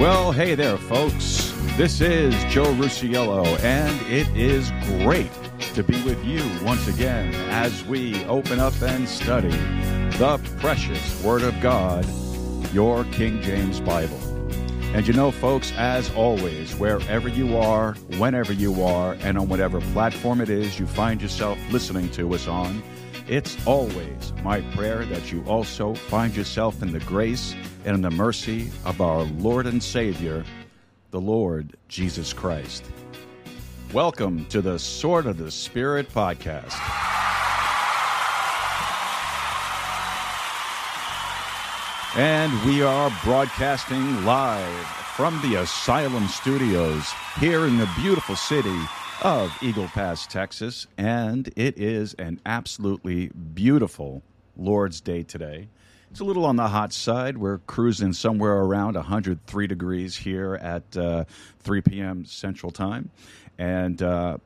Well, hey there, folks. This is Joe Rusiello, and it is great to be with you once again as we open up and study the precious Word of God, your King James Bible. And you know, folks, as always, wherever you are, whenever you are, and on whatever platform it is you find yourself listening to us on, it's always my prayer that you also find yourself in the grace and in the mercy of our Lord and Savior, the Lord Jesus Christ. Welcome to the Sword of the Spirit podcast. And we are broadcasting live from the Asylum Studios here in the beautiful city of Eagle Pass, Texas. And it is an absolutely beautiful Lord's Day today. It's a little on the hot side. We're cruising somewhere around 103 degrees here at uh, 3 p.m. Central Time. And uh,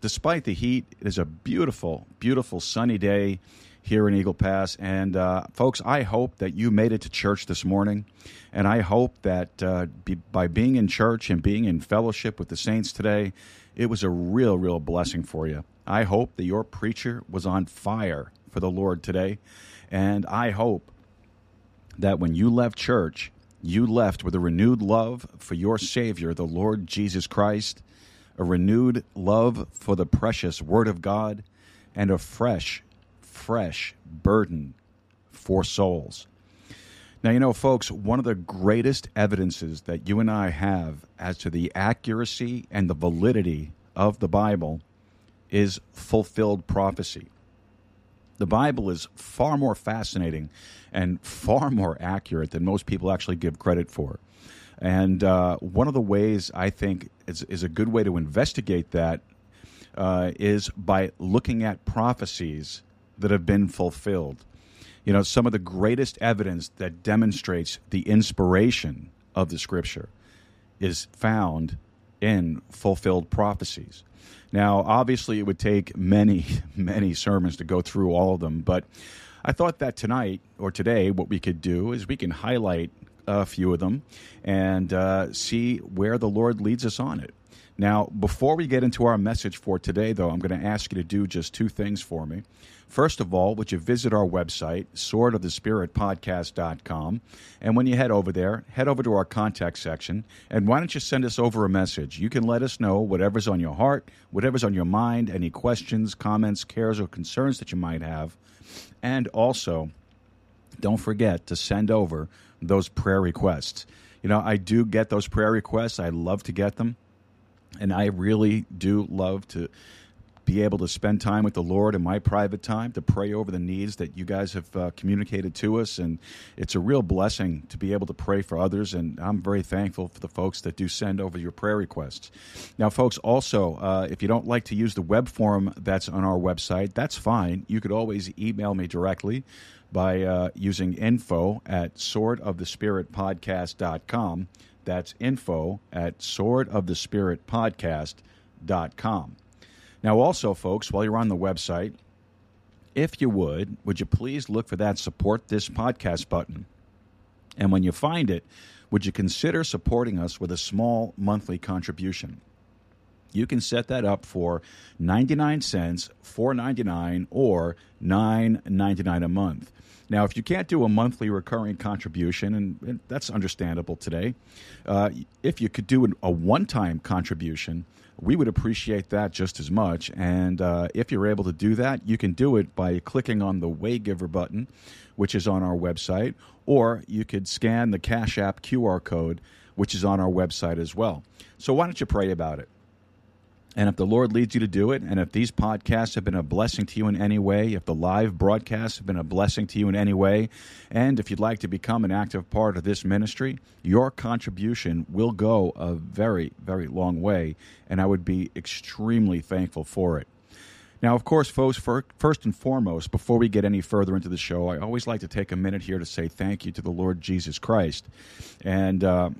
despite the heat, it is a beautiful, beautiful sunny day here in Eagle Pass. And uh, folks, I hope that you made it to church this morning. And I hope that uh, be, by being in church and being in fellowship with the saints today, it was a real, real blessing for you. I hope that your preacher was on fire for the Lord today. And I hope that when you left church, you left with a renewed love for your Savior, the Lord Jesus Christ, a renewed love for the precious Word of God, and a fresh, fresh burden for souls. Now, you know, folks, one of the greatest evidences that you and I have as to the accuracy and the validity of the Bible is fulfilled prophecy. The Bible is far more fascinating and far more accurate than most people actually give credit for. And uh, one of the ways I think is, is, a good way to investigate that uh, is by looking at prophecies that have been fulfilled. You know, some of the greatest evidence that demonstrates the inspiration of the scripture is found in fulfilled prophecies. Now, obviously, it would take many, many sermons to go through all of them, but I thought that tonight or today, what we could do is we can highlight a few of them and uh, see where the Lord leads us on it. Now, before we get into our message for today, though, I'm going to ask you to do just two things for me. First of all, would you visit our website, swordofthespiritpodcast.com? And when you head over there, head over to our contact section, and why don't you send us over a message? You can let us know whatever's on your heart, whatever's on your mind, any questions, comments, cares, or concerns that you might have. And also, don't forget to send over those prayer requests. You know, I do get those prayer requests. I love to get them. And I really do love to be able to spend time with the Lord in my private time to pray over the needs that you guys have uh, communicated to us. And it's a real blessing to be able to pray for others. And I'm very thankful for the folks that do send over your prayer requests. Now, folks, also, uh, if you don't like to use the web form that's on our website, that's fine. You could always email me directly by uh, using info at swordofthespiritpodcast.com. That's info at swordofthespiritpodcast.com. Now, also, folks, while you're on the website, if you would, would you please look for that support this podcast button? And when you find it, would you consider supporting us with a small monthly contribution? You can set that up for 99 cents, 4.99 or 9.99 a month. Now, if you can't do a monthly recurring contribution, and, and that's understandable today, uh, if you could do an, a one time contribution, we would appreciate that just as much. And uh, if you're able to do that, you can do it by clicking on the Waygiver button, which is on our website, or you could scan the Cash App QR code, which is on our website as well. So why don't you pray about it? And if the Lord leads you to do it, and if these podcasts have been a blessing to you in any way, if the live broadcasts have been a blessing to you in any way, and if you'd like to become an active part of this ministry, your contribution will go a very, very long way, and I would be extremely thankful for it. Now, of course, folks, first and foremost, before we get any further into the show, I always like to take a minute here to say thank you to the Lord Jesus Christ. And uh,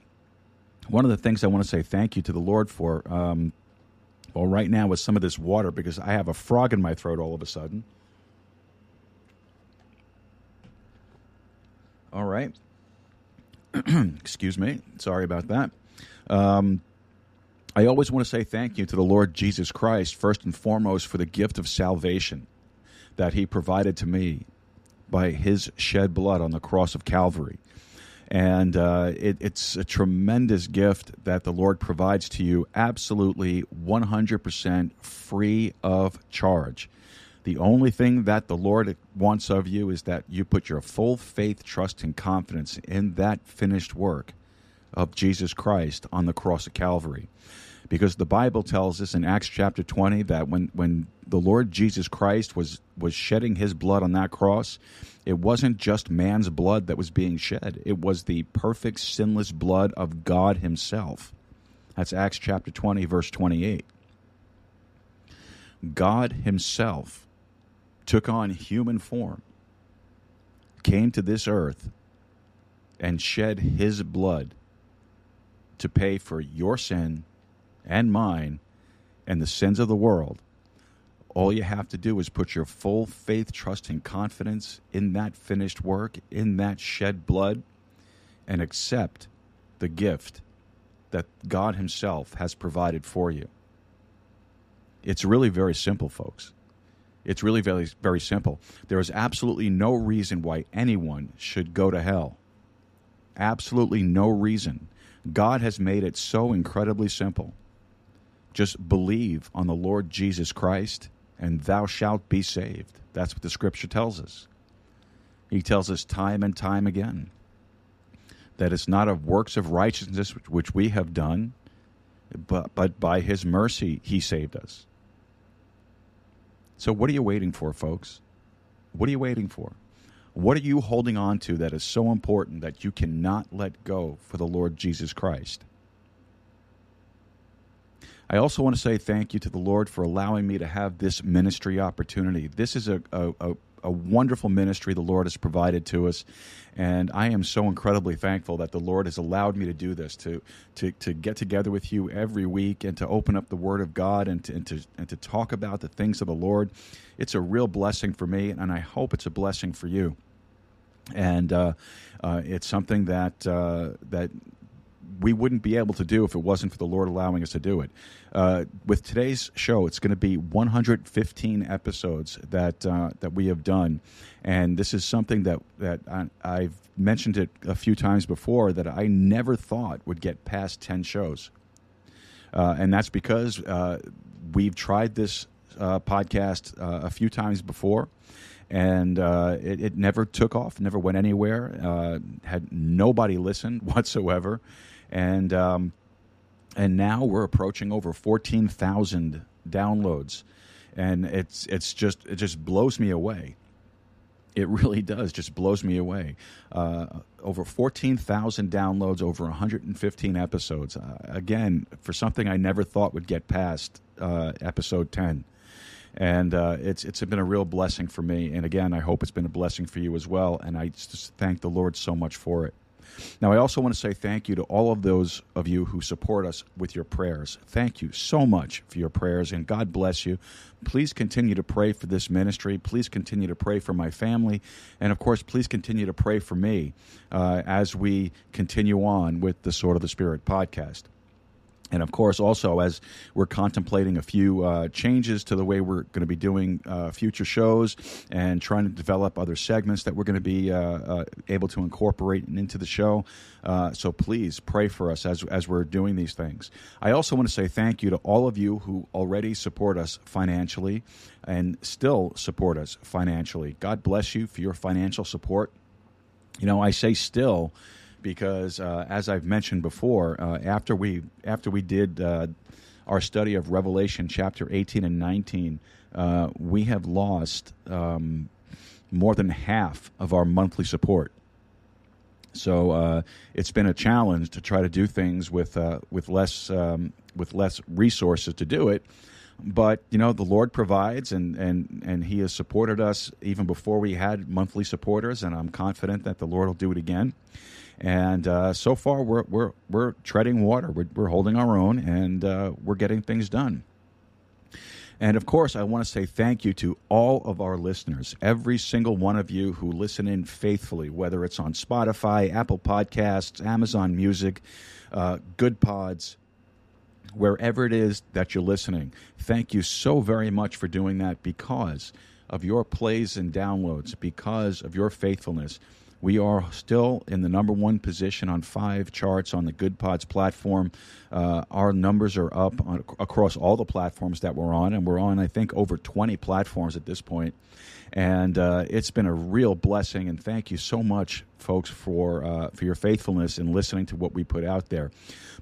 one of the things I want to say thank you to the Lord for. Um, well, right now with some of this water because I have a frog in my throat all of a sudden. All right. Excuse me. Sorry about that. Um, I always want to say thank you to the Lord Jesus Christ, first and foremost, for the gift of salvation that He provided to me by His shed blood on the cross of Calvary and uh, it, it's a tremendous gift that the Lord provides to you, absolutely 100% free of charge. The only thing that the Lord wants of you is that you put your full faith, trust, and confidence in that finished work of Jesus Christ on the cross of Calvary. Because the Bible tells us in Acts chapter 20 that when, when the Lord Jesus Christ was, was shedding his blood on that cross, it wasn't just man's blood that was being shed, it was the perfect, sinless blood of God Himself. That's Acts chapter 20, verse 28. God Himself took on human form, came to this earth, and shed His blood to pay for your sin and mine and the sins of the world all you have to do is put your full faith, trust, and confidence in that finished work, in that shed blood, and accept the gift that God Himself has provided for you. It's really very simple, folks. It's really very, very simple. There is absolutely no reason why anyone should go to hell. Absolutely no reason. God has made it so incredibly simple. Just believe on the Lord Jesus Christ and thou shalt be saved. That's what the scripture tells us. He tells us time and time again that it's not of works of righteousness which we have done, but, but by his mercy he saved us. So, what are you waiting for, folks? What are you waiting for? What are you holding on to that is so important that you cannot let go for the Lord Jesus Christ? I also want to say thank you to the Lord for allowing me to have this ministry opportunity. This is a, a, a, a wonderful ministry the Lord has provided to us. And I am so incredibly thankful that the Lord has allowed me to do this, to, to, to get together with you every week and to open up the Word of God and to, and, to, and to talk about the things of the Lord. It's a real blessing for me, and I hope it's a blessing for you. And uh, uh, it's something that, uh, that we wouldn't be able to do if it wasn't for the Lord allowing us to do it. Uh, with today's show, it's going to be 115 episodes that uh, that we have done, and this is something that that I, have mentioned it a few times before that I never thought would get past 10 shows, uh, and that's because uh, we've tried this uh, podcast uh, a few times before and uh, it, it, never took off, never went anywhere. Uh, had nobody listen whatsoever, and um, and now we're approaching over fourteen thousand downloads, and it's it's just it just blows me away. It really does, just blows me away. Uh, over 14,000 downloads, over 115 episodes. Uh, again, for something I never thought would get past uh, episode 10 and uh, it's it's been a real blessing for me. And again, I hope it's been a blessing for you as well. And I just thank the Lord so much for it. Now, I also want to say thank you to all of those of you who support us with your prayers. Thank you so much for your prayers, and God bless you. Please continue to pray for this ministry. Please continue to pray for my family. And of course, please continue to pray for me uh, as we continue on with the Sword of the Spirit podcast. And of course, also as we're contemplating a few uh, changes to the way we're going to be doing uh, future shows and trying to develop other segments that we're going to be uh, uh able to incorporate into the show. Uh, so please pray for us as, as we're doing these things. I also want to say thank you to all of you who already support us financially and still support us financially. God bless you for your financial support. You know, I say still because uh, as I've mentioned before, uh, after we after we did uh, our study of Revelation chapter 18 and 19, uh, we have lost um, more than half of our monthly support. So uh, it's been a challenge to try to do things with uh, with less um, with less resources to do it. But you know the Lord provides, and and and He has supported us even before we had monthly supporters, and I'm confident that the Lord will do it again. And uh, so far, we're we're we're treading water. We're, we're holding our own, and uh, we're getting things done. And of course, I want to say thank you to all of our listeners, every single one of you who listen in faithfully, whether it's on Spotify, Apple Podcasts, Amazon Music, uh, Goodpods, wherever it is that you're listening. Thank you so very much for doing that because of your plays and downloads, because of your faithfulness. We are still in the number one position on five charts on the Goodpods platform. Uh, our numbers are up on, across all the platforms that we're on, and we're on, I think, over 20 platforms at this point. And uh, it's been a real blessing, and thank you so much, folks, for uh, for your faithfulness in listening to what we put out there.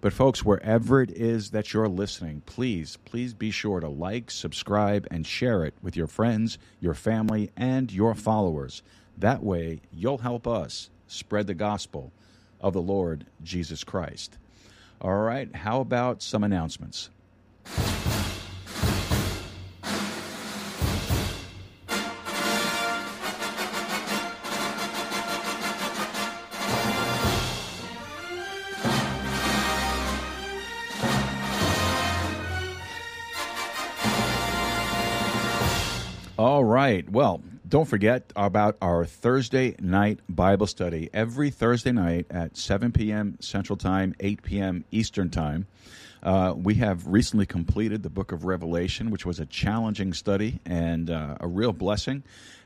But folks, wherever it is that you're listening, please, please be sure to like, subscribe, and share it with your friends, your family, and your followers. That way, you'll help us spread the gospel of the Lord Jesus Christ. All right, how about some announcements? Right. Well, don't forget about our Thursday night Bible study every Thursday night at 7 p.m. Central Time, 8 p.m. Eastern Time. Uh, we have recently completed the book of Revelation, which was a challenging study and uh, a real blessing.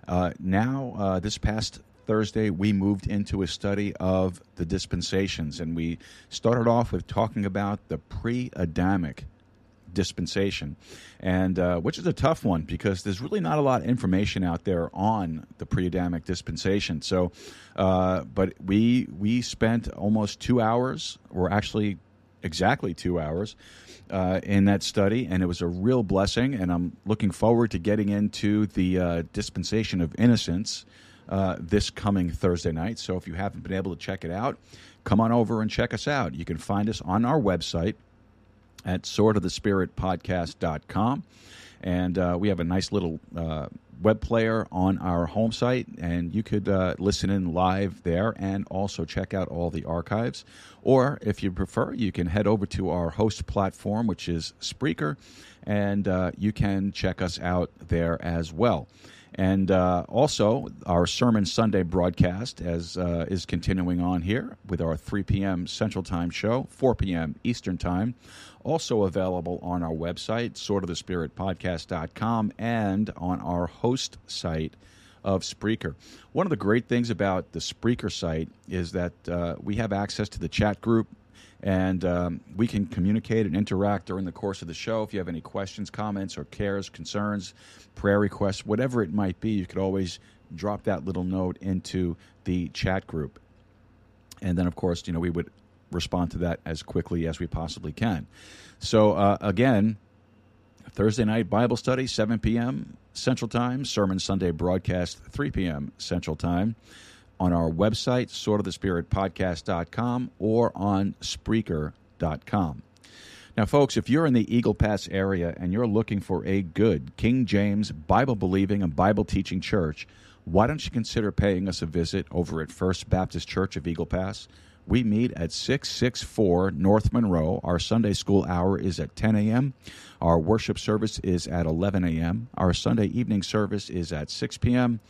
Uh, now, uh, this past Thursday, we moved into a study of the dispensations, and we started off with talking about the pre Adamic dispensation, and uh, which is a tough one because there's really not a lot of information out there on the pre-Adamic dispensation. So, uh, but we we spent almost two hours, or actually exactly two hours. Uh, in that study, and it was a real blessing. And I'm looking forward to getting into the uh, dispensation of innocence uh, this coming Thursday night. So if you haven't been able to check it out, come on over and check us out. You can find us on our website, at swordofthespiritpodcast.com. And uh, we have a nice little uh, web player on our home site, and you could uh, listen in live there and also check out all the archives. Or if you prefer, you can head over to our host platform, which is Spreaker, and uh, you can check us out there as well. And uh, also, our Sermon Sunday broadcast as, uh, is continuing on here with our 3 p.m. Central Time show, 4 p.m. Eastern Time. Also available on our website, swordofthespiritpodcast.com, and on our host site of Spreaker. One of the great things about the Spreaker site is that uh, we have access to the chat group and um, we can communicate and interact during the course of the show. If you have any questions, comments, or cares, concerns, prayer requests, whatever it might be, you could always drop that little note into the chat group. And then, of course, you know, we would respond to that as quickly as we possibly can. So, uh, again, Thursday night Bible study, 7 p.m. Central Time, Sermon Sunday broadcast, 3 p.m. Central Time on our website, swordofthespiritpodcast.com, or on Spreaker.com. Now, folks, if you're in the Eagle Pass area and you're looking for a good King James Bible believing and Bible teaching church, why don't you consider paying us a visit over at First Baptist Church of Eagle Pass? We meet at 664 North Monroe. Our Sunday school hour is at 10 a.m. Our worship service is at 11 a.m. Our Sunday evening service is at 6 p.m.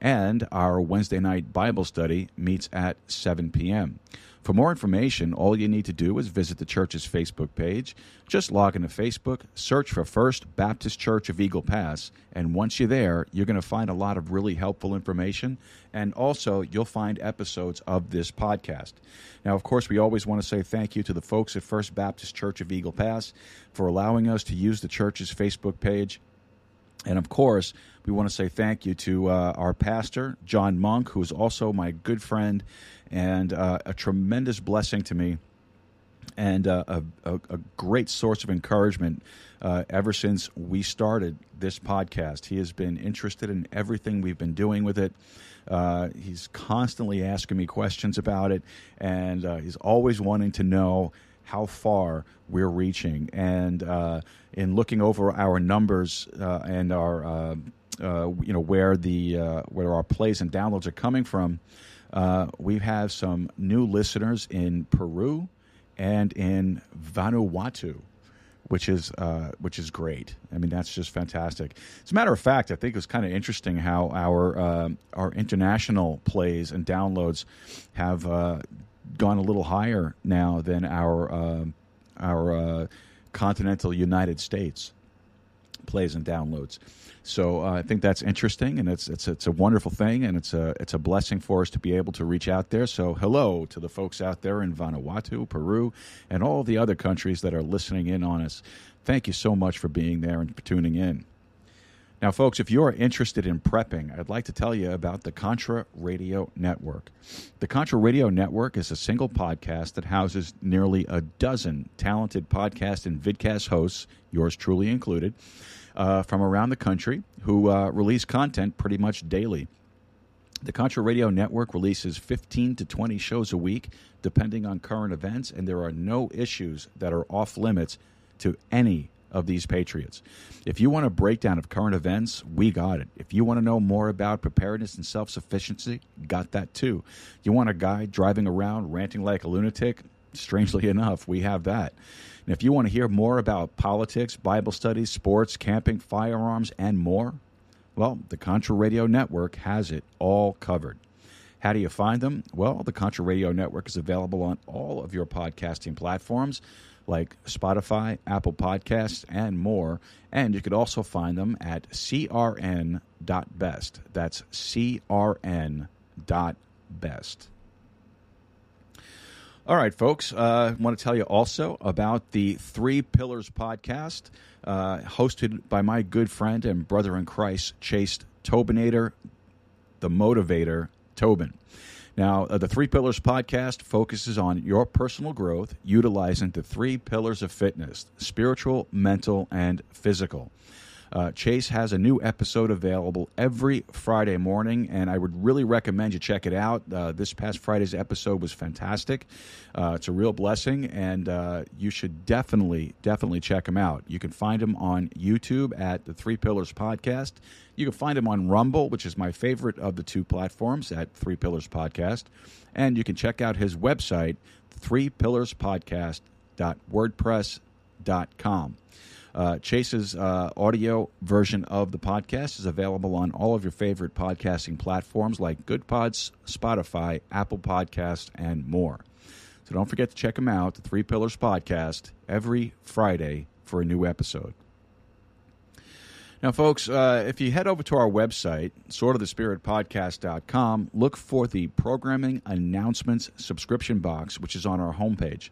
And our Wednesday night Bible study meets at 7 p.m. For more information, all you need to do is visit the church's Facebook page. Just log into Facebook, search for First Baptist Church of Eagle Pass, and once you're there, you're going to find a lot of really helpful information. And also, you'll find episodes of this podcast. Now, of course, we always want to say thank you to the folks at First Baptist Church of Eagle Pass for allowing us to use the church's Facebook page. And of course, we want to say thank you to uh, our pastor, John Monk, who is also my good friend and uh, a tremendous blessing to me and uh, a, a, a, great source of encouragement uh, ever since we started this podcast. He has been interested in everything we've been doing with it. Uh, he's constantly asking me questions about it, and uh, he's always wanting to know how far we're reaching. And uh, in looking over our numbers uh, and our, uh, uh, you know, where the where our plays and downloads are coming from, we have some new listeners in Peru and in Vanuatu which is uh, which is great. I mean, that's just fantastic. As a matter of fact, I think it was kind of interesting how our uh, our international plays and downloads have uh, gone a little higher now than our uh, our uh, continental United States plays and downloads. So uh, I think that's interesting, and it's it's it's a wonderful thing, and it's a it's a blessing for us to be able to reach out there. So hello to the folks out there in Vanuatu, Peru, and all the other countries that are listening in on us. Thank you so much for being there and for tuning in. Now, folks, if you're interested in prepping, I'd like to tell you about the Contra Radio Network. The Contra Radio Network is a single podcast that houses nearly a dozen talented podcast and vidcast hosts, yours truly included uh, from around the country who uh, release content pretty much daily. The Contra Radio Network releases 15 to 20 shows a week, depending on current events, and there are no issues that are off limits to any of these patriots. If you want a breakdown of current events, we got it. If you want to know more about preparedness and self sufficiency, got that too. You want a guy driving around ranting like a lunatic? Strangely enough, we have that. And if you want to hear more about politics, Bible studies, sports, camping, firearms, and more, well, the Contra Radio Network has it all covered. How do you find them? Well, the Contra Radio Network is available on all of your podcasting platforms like Spotify, Apple Podcasts, and more. And you could also find them at crn.best. That's crn.best. All right, folks. Uh, I want to tell you also about the Three Pillars podcast, uh, hosted by my good friend and brother in Christ, Chase Tobinator, the motivator, Tobin. Now, uh, the Three Pillars podcast focuses on your personal growth utilizing the three pillars of fitness spiritual, mental, and physical. Uh, Chase has a new episode available every Friday morning, and I would really recommend you check it out. Uh, this past Friday's episode was fantastic. Uh, it's a real blessing, and uh, you should definitely, definitely check him out. You can find him on YouTube at the Three Pillars Podcast. You can find him on Rumble, which is my favorite of the two platforms at Three Pillars Podcast. And you can check out his website, threepillarspodcast.wordpress.com. Uh, Chase's uh, audio version of the podcast is available on all of your favorite podcasting platforms like Goodpods, Spotify, Apple Podcast, and more. So don't forget to check them out, the Three Pillars Podcast, every Friday for a new episode. Now, folks, uh, if you head over to our website, swordofthespiritpodcast.com, look for the programming announcements subscription box, which is on our homepage.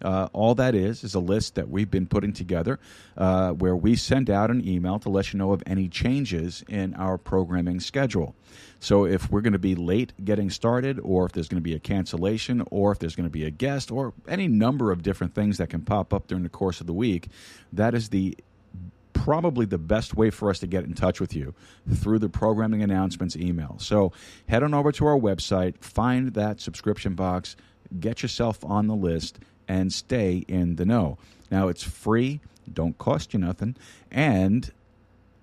Uh, all that is is a list that we've been putting together uh, where we send out an email to let you know of any changes in our programming schedule. So if we're going to be late getting started, or if there's going to be a cancellation, or if there's going to be a guest, or any number of different things that can pop up during the course of the week, that is the probably the best way for us to get in touch with you through the programming announcements email. So head on over to our website, find that subscription box, get yourself on the list, and stay in the know. Now, it's free, don't cost you nothing, and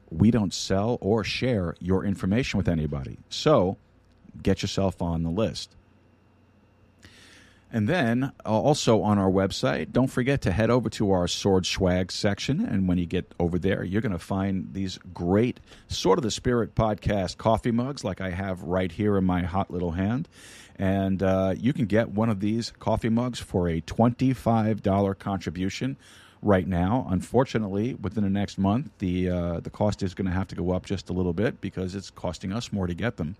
we don't sell or share your information with anybody. So get yourself on the list. And then uh, also on our website, don't forget to head over to our sword swag section. And when you get over there, you're going to find these great Sword of the Spirit podcast coffee mugs, like I have right here in my hot little hand. And uh, you can get one of these coffee mugs for a $25 contribution right now. Unfortunately, within the next month, the uh, the cost is going to have to go up just a little bit because it's costing us more to get them.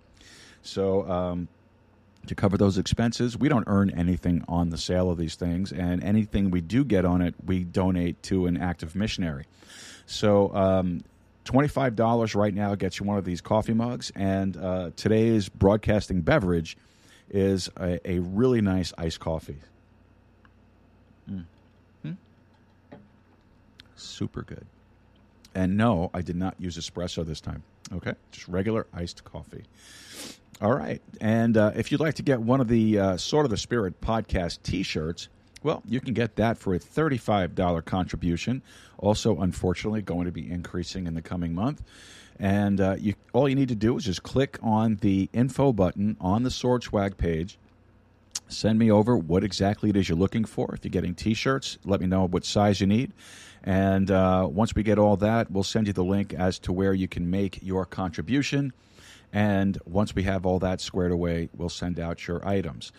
So um, to cover those expenses. We don't earn anything on the sale of these things, and anything we do get on it, we donate to an active missionary. So, um, $25 right now gets you one of these coffee mugs, and uh, today's broadcasting beverage is a, a really nice iced coffee. Super good. And no, I did not use espresso this time. Okay, just regular iced coffee. All right. And uh, if you'd like to get one of the uh, Sword of the Spirit podcast t shirts, well, you can get that for a $35 contribution. Also, unfortunately, going to be increasing in the coming month. And uh, you, all you need to do is just click on the info button on the Sword Swag page. Send me over what exactly it is you're looking for. If you're getting t shirts, let me know what size you need. And uh, once we get all that, we'll send you the link as to where you can make your contribution. And once we have all that squared away, we'll send out your items.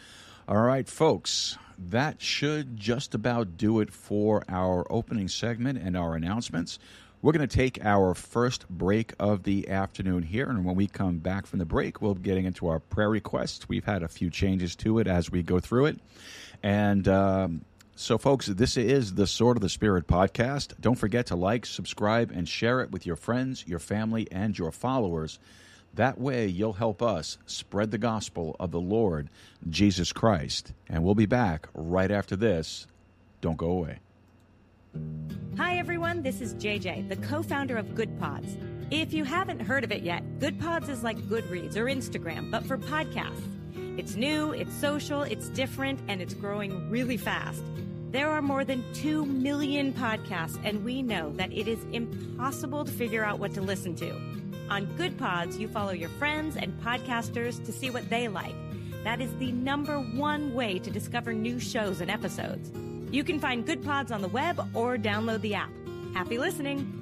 All right, folks, that should just about do it for our opening segment and our announcements. We're going to take our first break of the afternoon here, and when we come back from the break, we'll be getting into our prayer requests. We've had a few changes to it as we go through it. And um, so, folks, this is the Sword of the Spirit podcast. Don't forget to like, subscribe, and share it with your friends, your family, and your followers. That way, you'll help us spread the gospel of the Lord Jesus Christ. And we'll be back right after this. Don't go away. Hi, everyone. This is JJ, the co founder of Goodpods. If you haven't heard of it yet, Goodpods is like Goodreads or Instagram, but for podcasts. It's new, it's social, it's different, and it's growing really fast. There are more than 2 million podcasts, and we know that it is impossible to figure out what to listen to. On Goodpods, you follow your friends and podcasters to see what they like. That is the number one way to discover new shows and episodes. You can find Goodpods on the web or download the app. Happy listening!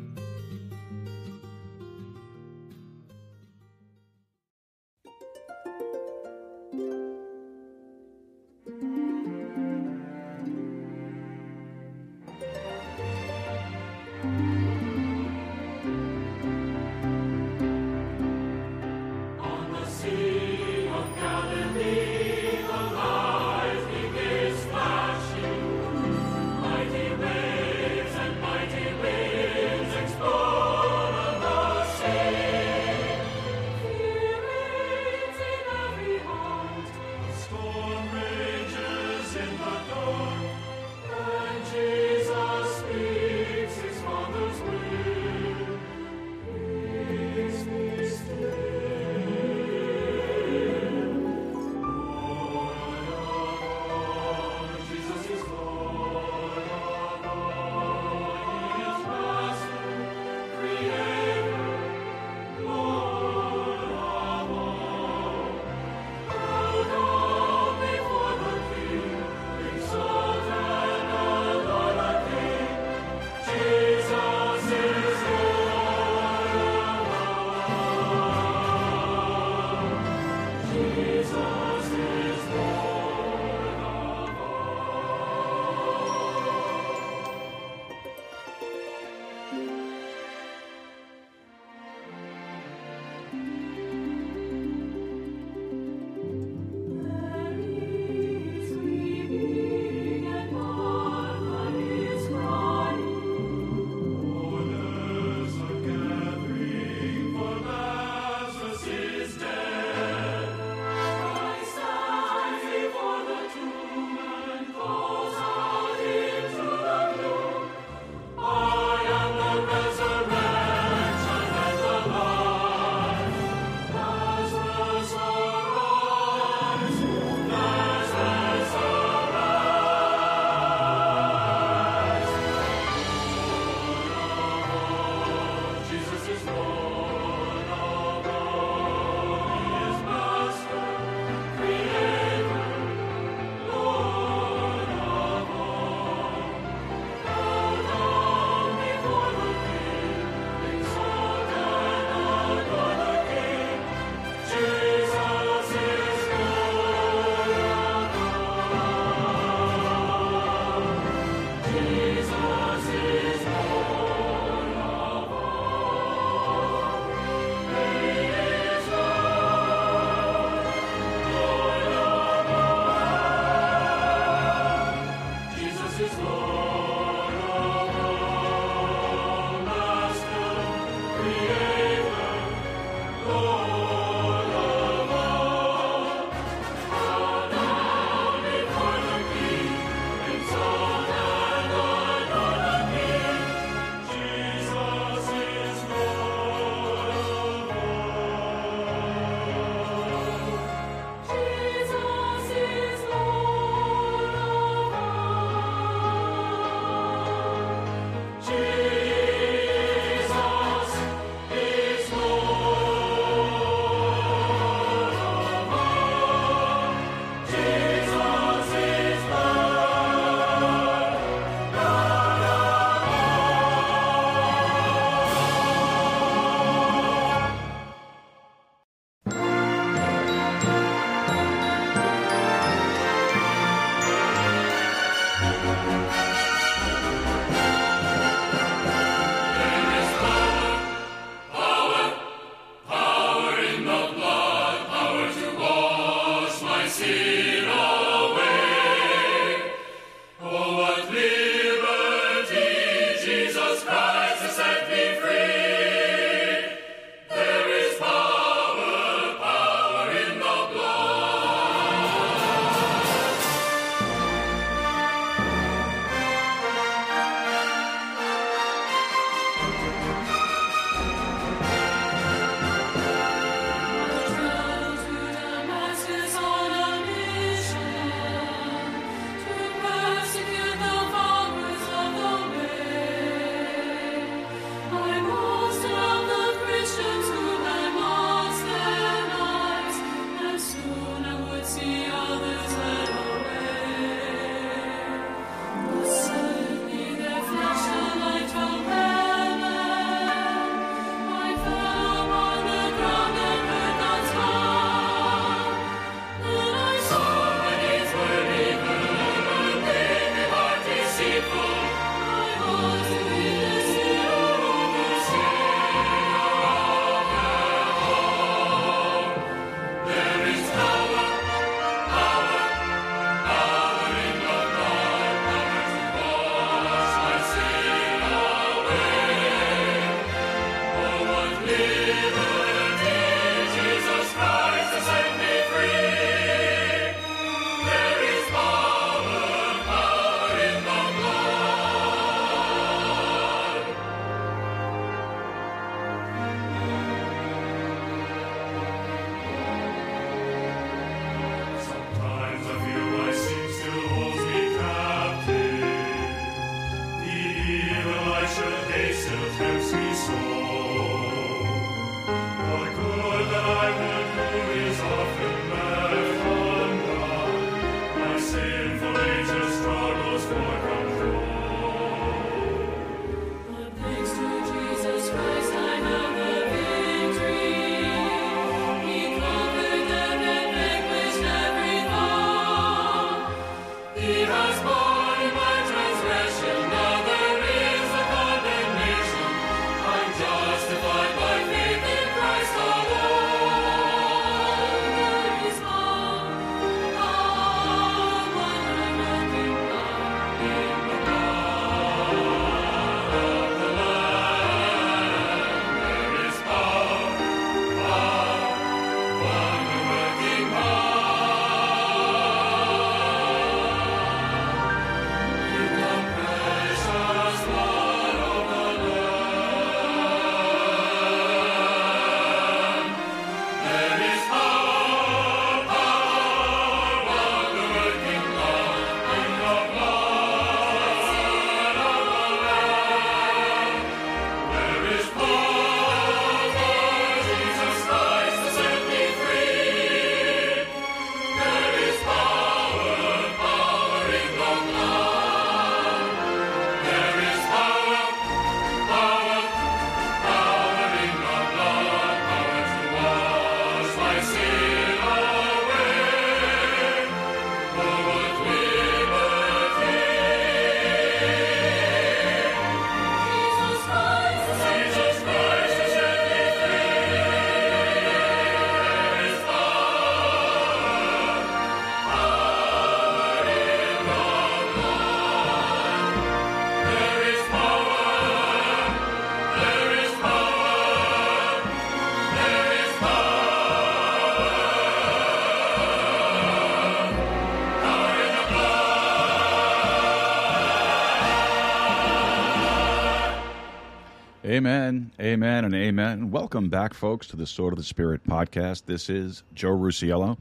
Welcome back, folks, to the Sword of the Spirit podcast. This is Joe Rusiello,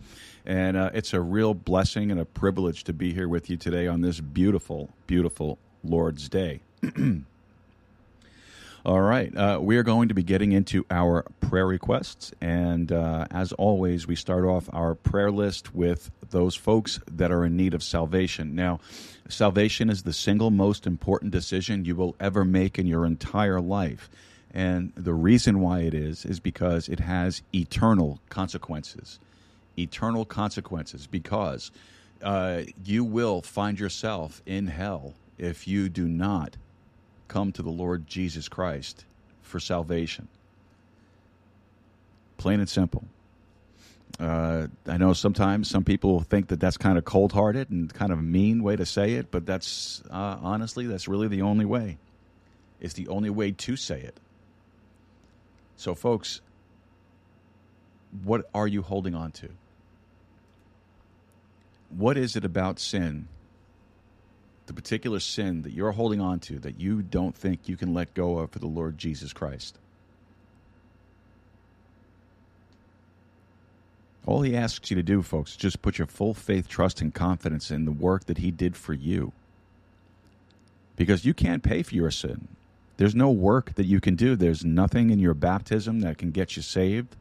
and uh, it's a real blessing and a privilege to be here with you today on this beautiful, beautiful Lord's Day. All right, uh, we are going to be getting into our prayer requests, and uh, as always, we start off our prayer list with those folks that are in need of salvation. Now, salvation is the single most important decision you will ever make in your entire life, and the reason why it is is because it has eternal consequences. Eternal consequences, because uh, you will find yourself in hell if you do not come to the Lord Jesus Christ for salvation. Plain and simple. Uh, I know sometimes some people think that that's kind of cold hearted and kind of a mean way to say it, but that's uh, honestly, that's really the only way. It's the only way to say it. So, folks, what are you holding on to? What is it about sin the particular sin that you're holding on to that you don't think you can let go of for the Lord Jesus Christ. All he asks you to do, folks, is just put your full faith, trust, and confidence in the work that he did for you. Because you can't pay for your sin. There's no work that you can do. There's nothing in your baptism that can get you saved.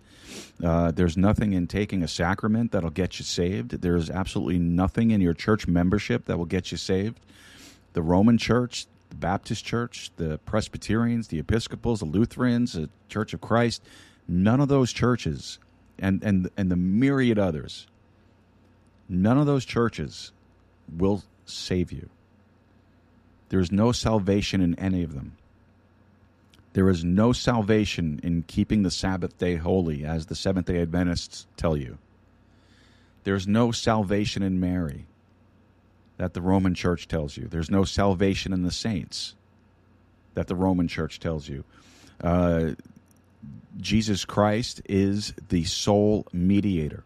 Uh, there's nothing in taking a sacrament that'll get you saved. There's absolutely nothing in your church membership that will get you saved. The Roman Church, the Baptist Church, the Presbyterians, the Episcopals, the Lutherans, the Church of Christ, none of those churches, and and and the myriad others, none of those churches will save you. There is no salvation in any of them. There is no salvation in keeping the Sabbath day holy, as the Seventh day Adventists tell you. There's no salvation in Mary that the Roman Church tells you. There's no salvation in the saints that the Roman Church tells you. Uh, Jesus Christ is the sole mediator.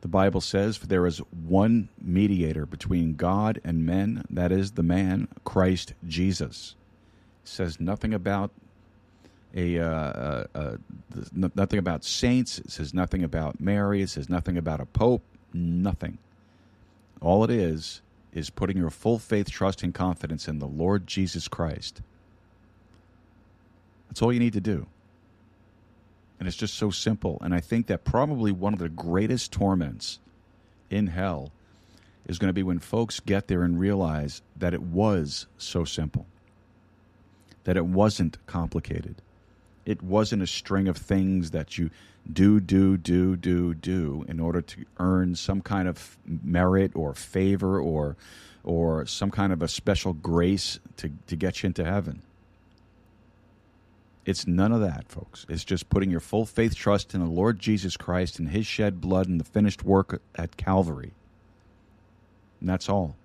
The Bible says, For there is one mediator between God and men, that is the man Christ Jesus says nothing about a uh, uh, uh, nothing about saints. It says nothing about Mary. It says nothing about a pope. Nothing. All it is is putting your full faith, trust, and confidence in the Lord Jesus Christ. That's all you need to do. And it's just so simple. And I think that probably one of the greatest torments in hell is going to be when folks get there and realize that it was so simple that it wasn't complicated. It wasn't a string of things that you do, do, do, do, do in order to earn some kind of merit or favor or or some kind of a special grace to, to get you into heaven. It's none of that, folks. It's just putting your full faith trust in the Lord Jesus Christ and his shed blood and the finished work at Calvary. And that's all.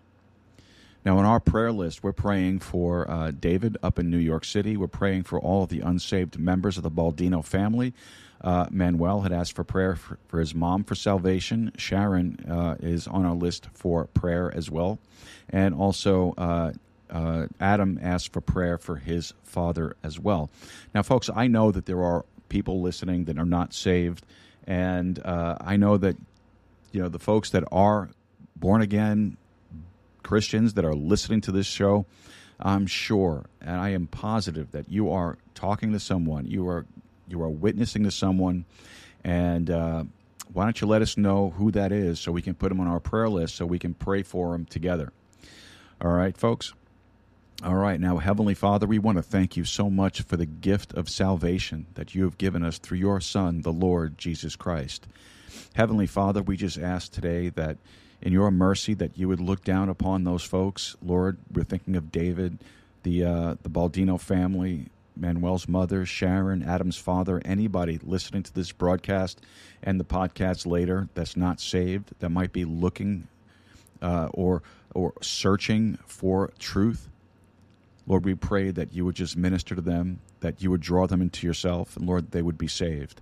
Now, on our prayer list, we're praying for uh, David up in New York City. We're praying for all of the unsaved members of the Baldino family. Uh, Manuel had asked for prayer for, for, his mom for salvation. Sharon uh, is on our list for prayer as well. And also, uh, uh, Adam asked for prayer for his father as well. Now, folks, I know that there are people listening that are not saved. And uh, I know that, you know, the folks that are born again, Christians that are listening to this show, I'm sure and I am positive that you are talking to someone, you are you are witnessing to someone, and uh, why don't you let us know who that is so we can put them on our prayer list so we can pray for them together. All right, folks. All right, now, Heavenly Father, we want to thank you so much for the gift of salvation that you have given us through your Son, the Lord Jesus Christ. Heavenly Father, we just ask today that in your mercy that you would look down upon those folks. Lord, we're thinking of David, the uh, the Baldino family, Manuel's mother, Sharon, Adam's father, anybody listening to this broadcast and the podcast later that's not saved, that might be looking uh, or or searching for truth. Lord, we pray that you would just minister to them, that you would draw them into yourself, and Lord, they would be saved.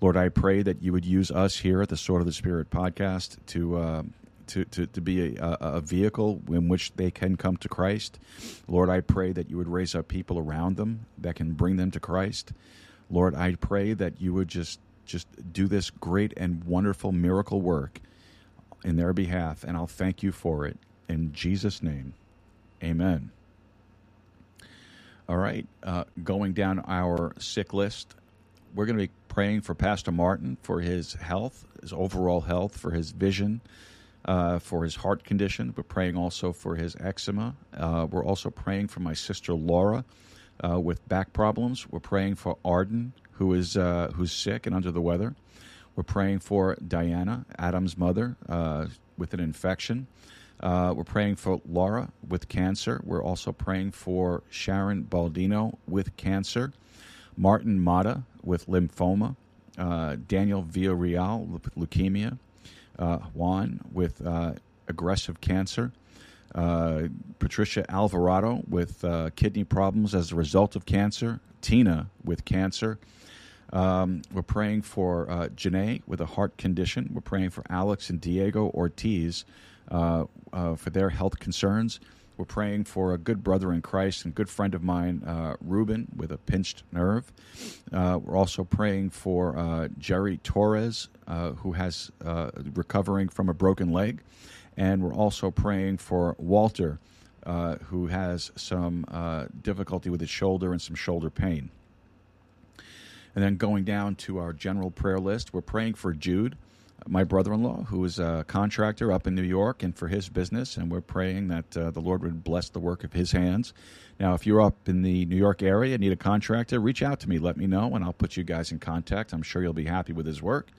Lord, I pray that you would use us here at the Sword of the Spirit podcast to uh, to, to, to be a, a vehicle in which they can come to Christ. Lord, I pray that you would raise up people around them that can bring them to Christ. Lord, I pray that you would just just do this great and wonderful miracle work in their behalf, and I'll thank you for it. In Jesus' name, amen. All right, uh, going down our sick list, we're going to be praying for Pastor Martin for his health, his overall health, for his vision, uh, for his heart condition. We're praying also for his eczema. Uh, we're also praying for my sister Laura uh, with back problems. We're praying for Arden, who is uh, who's sick and under the weather. We're praying for Diana, Adam's mother, uh, with an infection. We're praying for Laura with cancer. We're also praying for Sharon Baldino with cancer, Martin Mata with lymphoma, Daniel Villarreal with leukemia, Juan with uh, aggressive cancer, uh, Patricia Alvarado with uh, kidney problems as a result of cancer, Tina with cancer. Um, we're praying for uh, Janae with a heart condition. We're praying for Alex and Diego Ortiz uh, uh, for their health concerns. We're praying for a good brother in Christ and good friend of mine, uh, Ruben, with a pinched nerve. Uh, we're also praying for uh, Jerry Torres, uh, who has uh, recovering from a broken leg, and we're also praying for Walter, uh, who has some difficulty with his shoulder and some shoulder pain. And then going down to our general prayer list, we're praying for Jude, my brother in law, who is a contractor up in New York, and for his business. And we're praying that uh, the Lord would bless the work of his hands. Now, if you're up in the New York area and need a contractor, reach out to me. Let me know, and I'll put you guys in contact. I'm sure you'll be happy with his work.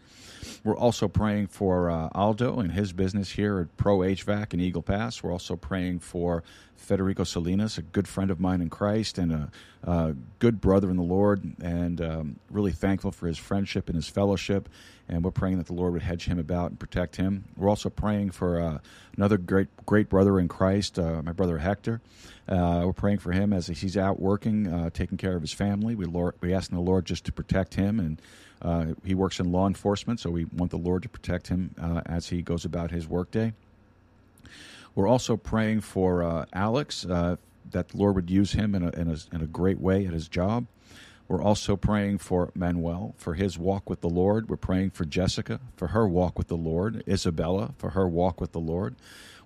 We're also praying for uh, Aldo and his business here at Pro HVAC in Eagle Pass. We're also praying for Federico Salinas, a good friend of mine in Christ and a, a good brother in the Lord, and um, really thankful for his friendship and his fellowship. And we're praying that the Lord would hedge him about and protect him. We're also praying for uh, another great great brother in Christ, uh, my brother Hector. Uh, we're praying for him as he's out working, uh, taking care of his family. We Lord, we asking the Lord just to protect him and uh, he works in law enforcement, so we want the Lord to protect him uh, as he goes about his workday. We're also praying for uh, Alex uh, that the Lord would use him in a, in, a, in a great way at his job. We're also praying for Manuel for his walk with the Lord. We're praying for Jessica for her walk with the Lord, Isabella for her walk with the Lord.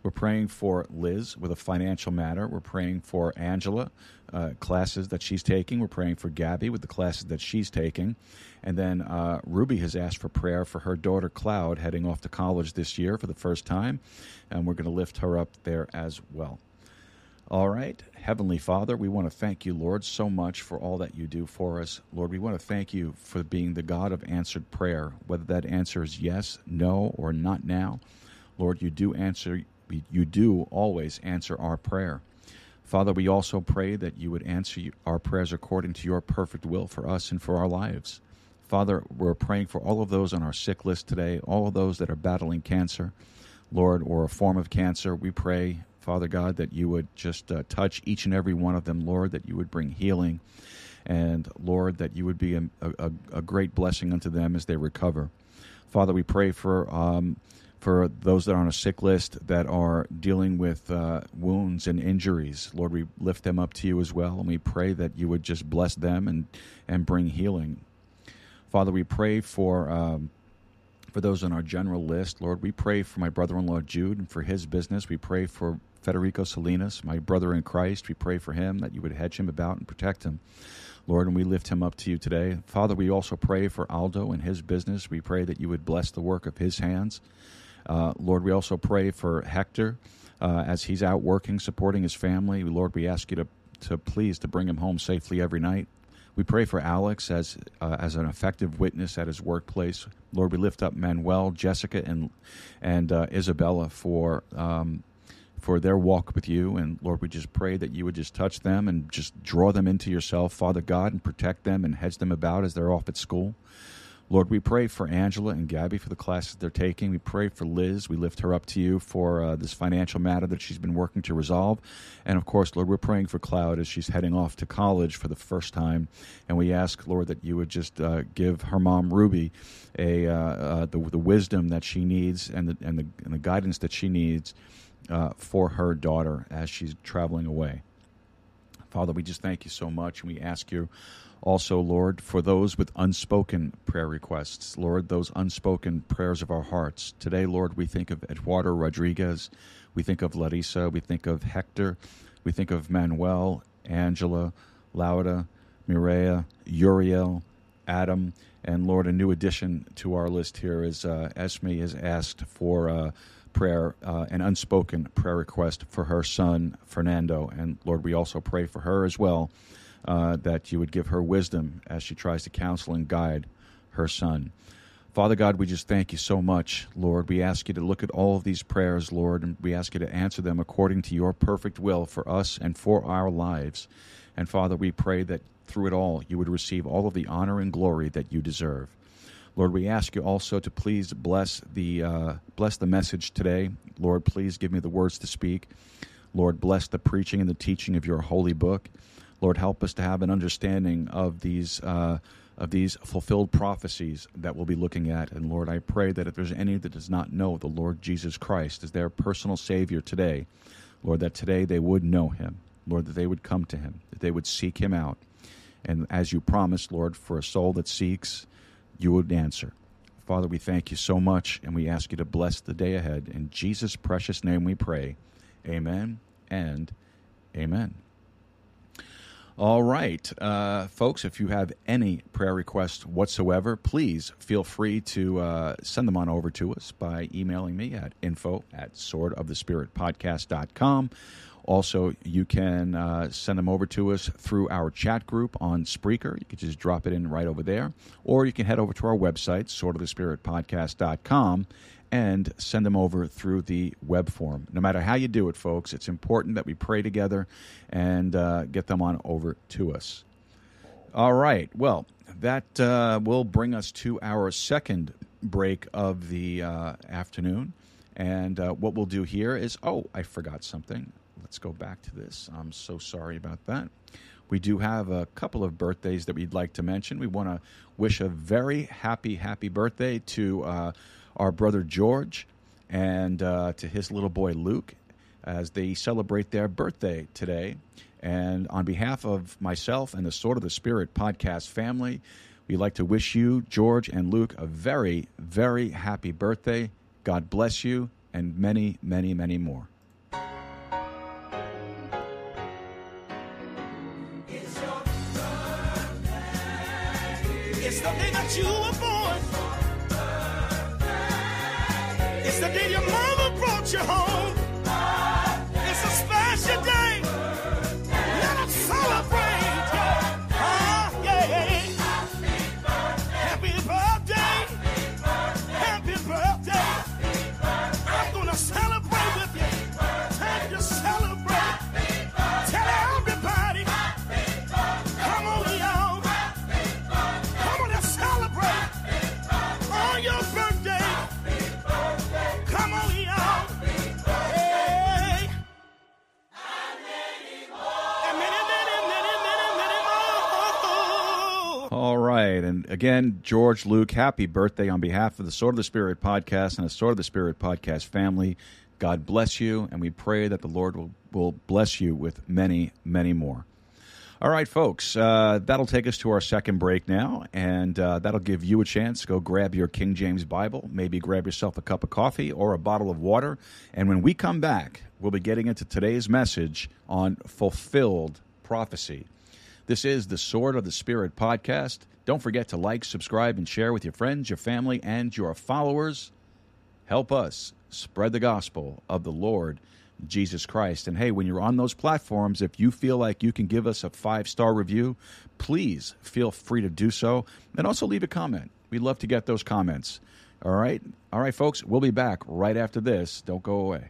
We're praying for Liz with a financial matter. We're praying for Angela, uh, classes that she's taking. We're praying for Gabby with the classes that she's taking. And then uh, Ruby has asked for prayer for her daughter Cloud heading off to college this year for the first time. And we're going to lift her up there as well. All right. Heavenly Father, we want to thank you, Lord, so much for all that you do for us. Lord, we want to thank you for being the God of answered prayer, whether that answer is yes, no, or not now. Lord, you do answer, you do always answer our prayer. Father, we also pray that you would answer our prayers according to your perfect will for us and for our lives. Father, we're praying for all of those on our sick list today, all of those that are battling cancer, Lord, or a form of cancer. We pray, Father God, that you would just uh, touch each and every one of them, Lord, that you would bring healing, and Lord, that you would be a, a, a great blessing unto them as they recover. Father, we pray for. Um, for those that are on a sick list that are dealing with uh, wounds and injuries. Lord, we lift them up to you as well, and we pray that you would just bless them and, and bring healing. Father, we pray for um, for those on our general list. Lord, we pray for my brother-in-law Jude and for his business. We pray for Federico Salinas, my brother in Christ. We pray for him that you would hedge him about and protect him. Lord, and we lift him up to you today. Father, we also pray for Aldo and his business. We pray that you would bless the work of his hands. Uh, Lord, we also pray for Hector uh, as he's out working, supporting his family. Lord, we ask you to, to please to bring him home safely every night. We pray for Alex as uh, as an effective witness at his workplace. Lord, we lift up Manuel, Jessica, and and uh, Isabella for um, for their walk with you. And Lord, we just pray that you would just touch them and just draw them into yourself, Father God, and protect them and hedge them about as they're off at school. Lord, we pray for Angela and Gabby for the classes they're taking. We pray for Liz. We lift her up to you for uh, this financial matter that she's been working to resolve. And of course, Lord, we're praying for Cloud as she's heading off to college for the first time. And we ask, Lord, that you would just uh, give her mom, Ruby, a, uh, uh, the, the wisdom that she needs and the, and the, and the guidance that she needs uh, for her daughter as she's traveling away. Father, we just thank you so much, and we ask you also, Lord, for those with unspoken prayer requests, Lord, those unspoken prayers of our hearts. Today, Lord, we think of Eduardo Rodriguez, we think of Larissa, we think of Hector, we think of Manuel, Angela, Lauda, Mireya, Uriel, Adam, and Lord, a new addition to our list here is uh, Esme has asked for uh, prayer, uh, an unspoken prayer request for her son, Fernando. And Lord, we also pray for her as well uh, that you would give her wisdom as she tries to counsel and guide her son. Father God, we just thank you so much, Lord. We ask you to look at all of these prayers, Lord, and we ask you to answer them according to your perfect will for us and for our lives. And Father, we pray that through it all you would receive all of the honor and glory that you deserve. Lord, we ask you also to please bless the uh, bless the message today. Lord, please give me the words to speak. Lord, bless the preaching and the teaching of your holy book. Lord, help us to have an understanding of these uh, of these fulfilled prophecies that we'll be looking at. And Lord, I pray that if there's any that does not know the Lord Jesus Christ as their personal Savior today, Lord, that today they would know Him. Lord, that they would come to Him, that they would seek Him out. And as you promised, Lord, for a soul that seeks, you would answer. Father, we thank you so much, and we ask you to bless the day ahead. In Jesus' precious name we pray. Amen and amen. All right, uh, folks, if you have any prayer requests whatsoever, please feel free to uh, send them on over to us by emailing me at info at swordofthespiritpodcast.com. Also, you can uh, send them over to us through our chat group on Spreaker. You can just drop it in right over there. Or you can head over to our website, swordofthespiritpodcast.com, and send them over through the web form. No matter how you do it, folks, it's important that we pray together and uh, get them on over to us. All right. Well, that uh, will bring us to our second break of the uh, afternoon. And uh, what we'll do here is oh, I forgot something. Let's go back to this. I'm so sorry about that. We do have a couple of birthdays that we'd like to mention. We want to wish a very happy, happy birthday to uh, our brother George and uh, to his little boy Luke as they celebrate their birthday today. And on behalf of myself and the Sword of the Spirit podcast family, we'd like to wish you, George and Luke, a very, very happy birthday. God bless you and many, many, many more. It's the day that you were born. It's the day your mama brought you home. Again, George, Luke, happy birthday on behalf of the Sword of the Spirit podcast and the Sword of the Spirit podcast family. God bless you, and we pray that the Lord will, will bless you with many, many more. All right, folks, uh, that'll take us to our second break now, and uh, that'll give you a chance go grab your King James Bible, maybe grab yourself a cup of coffee or a bottle of water. And when we come back, we'll be getting into today's message on fulfilled prophecy. This is the Sword of the Spirit podcast. Don't forget to like, subscribe, and share with your friends, your family, and your followers. Help us spread the gospel of the Lord Jesus Christ. And hey, when you're on those platforms, if you feel like you can give us a five star review, please feel free to do so. And also leave a comment. We'd love to get those comments. All right. All right, folks, we'll be back right after this. Don't go away.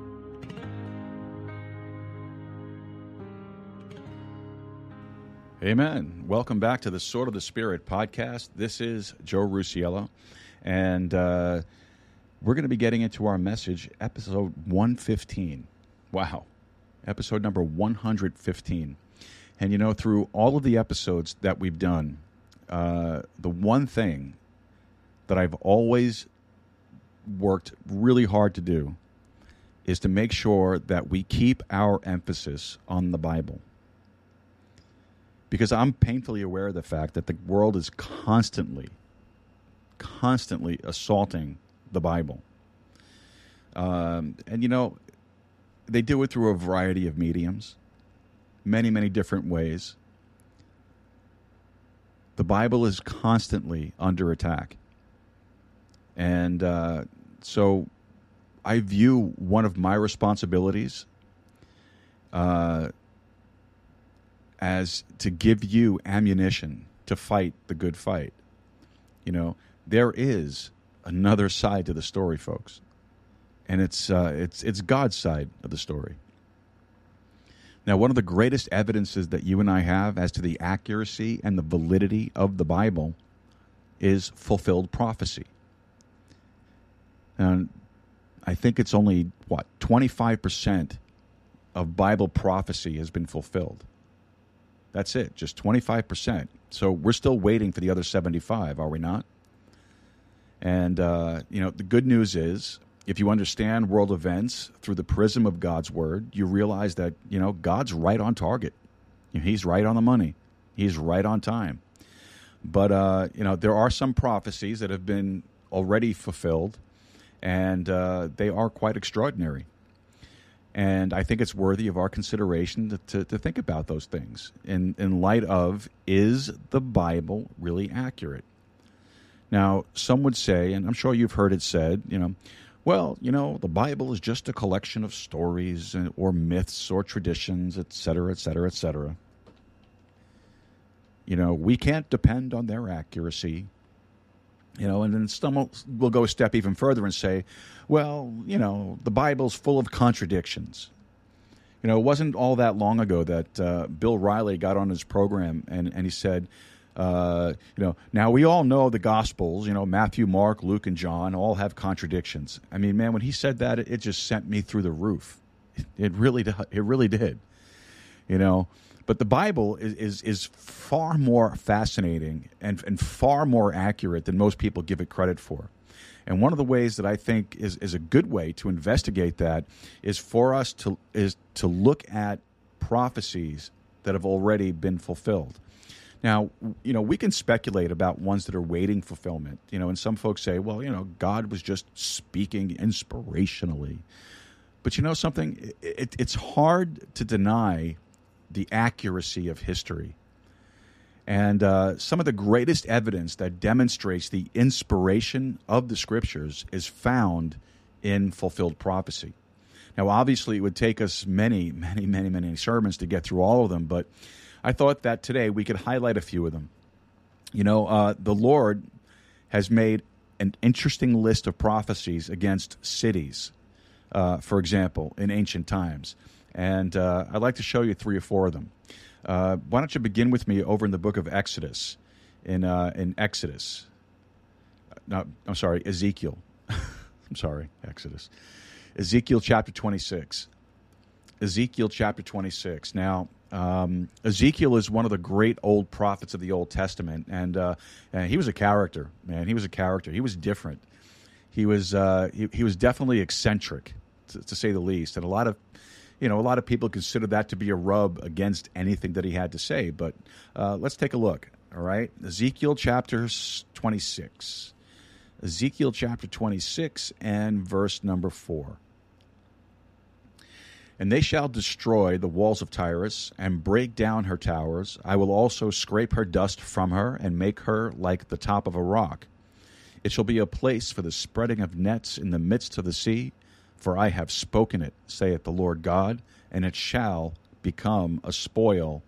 Amen. Welcome back to the Sword of the Spirit podcast. This is Joe Rusiello, and uh, we're going to be getting into our message, episode 115. Wow. Episode number 115. And you know, through all of the episodes that we've done, uh, the one thing that I've always worked really hard to do is to make sure that we keep our emphasis on the Bible. Because I'm painfully aware of the fact that the world is constantly, constantly assaulting the Bible. Um, and you know, they do it through a variety of mediums, many, many different ways. The Bible is constantly under attack. And uh, so I view one of my responsibilities uh, as to give you ammunition to fight the good fight. You know, there is another side to the story, folks, and it's uh, it's it's God's side of the story. Now, one of the greatest evidences that you and I have as to the accuracy and the validity of the Bible is fulfilled prophecy. And I think it's only, what, 25% of Bible prophecy has been fulfilled. That's it, just 25%. So we're still waiting for the other 75, are we not? And, uh, you know, the good news is if you understand world events through the prism of God's word, you realize that, you know, God's right on target. He's right on the money. He's right on time. But, uh, you know, there are some prophecies that have been already fulfilled, and uh, they are quite extraordinary. And I think it's worthy of our consideration to, to, to think about those things in, in light of is the Bible really accurate? Now, some would say, and I'm sure you've heard it said, you know, well, you know, the Bible is just a collection of stories or myths or traditions, et cetera, et cetera, et cetera. You know, we can't depend on their accuracy. You know, and then some will, will go a step even further and say, well, you know, the Bible's full of contradictions. You know, it wasn't all that long ago that uh, Bill O'Reilly got on his program and, and he said, uh, you know, now we all know the Gospels. You know, Matthew, Mark, Luke, and John all have contradictions. I mean, man, when he said that, it, it just sent me through the roof. It, it really, it really did. You know, but the Bible is is, is far more fascinating and and far more accurate than most people give it credit for. And one of the ways that I think is, is a good way to investigate that is for us to is to look at prophecies that have already been fulfilled. Now, you know, we can speculate about ones that are waiting fulfillment. You know, and some folks say, well, you know, God was just speaking inspirationally. But you know something? It, it, it's hard to deny the accuracy of history. And uh, some of the greatest evidence that demonstrates the inspiration of the scriptures is found in fulfilled prophecy. Now, obviously, it would take us many, many, many, many sermons to get through all of them, but I thought that today we could highlight a few of them. You know, uh, the Lord has made an interesting list of prophecies against cities, uh, for example, in ancient times. And uh, I'd like to show you three or four of them. Uh, why don't you begin with me over in the book of Exodus, in, uh, in Exodus. No, I'm sorry, Ezekiel. I'm sorry, Exodus. Ezekiel chapter 26. Ezekiel chapter 26. Now, um, Ezekiel is one of the great old prophets of the Old Testament, and, uh, and he was a character, man. He was a character. He was different. He was uh, he, he, was definitely eccentric, to, to, say the least, and a lot of you know a lot of people consider that to be a rub against anything that he had to say. But uh, let's take a look. All right, Ezekiel chapter twenty six. Ezekiel chapter twenty six and verse number four. And they shall destroy the walls of Tyrus and break down her towers. I will also scrape her dust from her and make her like the top of a rock. It shall be a place for the spreading of nets in the midst of the sea, for I have spoken it, saith the Lord God, and it shall become a spoil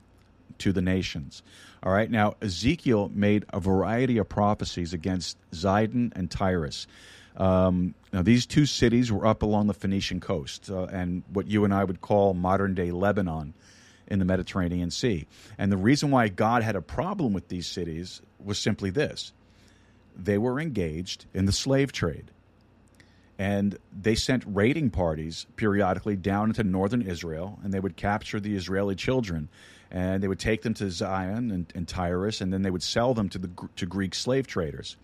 to the nations. All right, now Ezekiel made a variety of prophecies against Zidon and Tyrus. Um, now, these two cities were up along the Phoenician coast uh, and what you and I would call modern day Lebanon in the Mediterranean Sea. And the reason why God had a problem with these cities was simply this they were engaged in the slave trade. And they sent raiding parties periodically down into northern Israel, and they would capture the Israeli children, and they would take them to Zidon and, and Tyrus, and then they would sell them to the to Greek slave traders.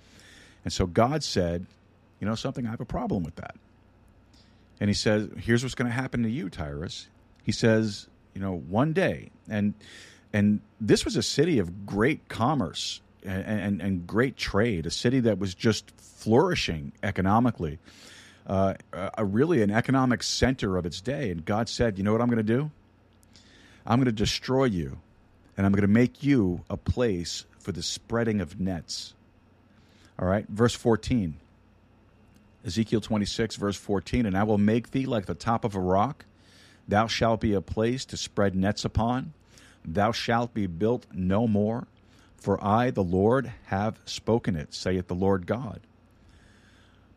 And so God said, You know something? I have a problem with that. And he says, Here's what's going to happen to you, Tyrus. He says, You know, one day, and and this was a city of great commerce and, and, and great trade, a city that was just flourishing economically, uh, a, really an economic center of its day. And God said, You know what I'm going to do? I'm going to destroy you, and I'm going to make you a place for the spreading of nets. All right, verse 14. Ezekiel 26, verse 14, and I will make thee like the top of a rock. Thou shalt be a place to spread nets upon. Thou shalt be built no more, for I, the Lord, have spoken it, saith the Lord God.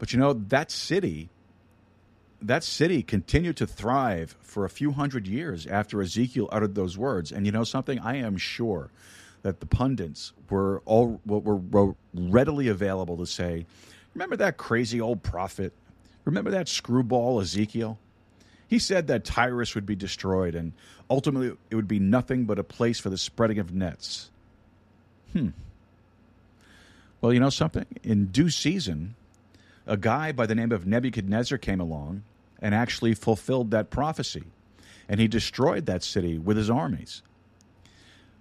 But you know, that city, that city continued to thrive for a few hundred years after Ezekiel uttered those words. And you know something? I am sure that the pundits were all were, readily available to say, Remember that crazy old prophet? Remember that screwball Ezekiel? He said that Tyrus would be destroyed and ultimately it would be nothing but a place for the spreading of nets. Hmm. Well, you know something? In due season, a guy by the name of Nebuchadnezzar came along and actually fulfilled that prophecy. And he destroyed that city with his armies.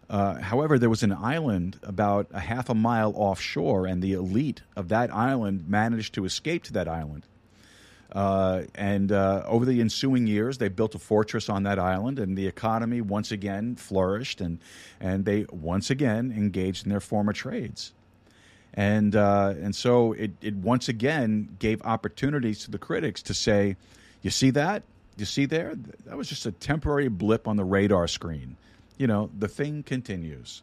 Uh, however, there was an island about a half a mile offshore, and the elite of that island managed to escape to that island. Uh, and uh, over the ensuing years, they built a fortress on that island, and the economy once again flourished, and and they once again engaged in their former trades, and uh, and so it it once again gave opportunities to the critics to say, you see that, you see there, that was just a temporary blip on the radar screen you know, the thing continues.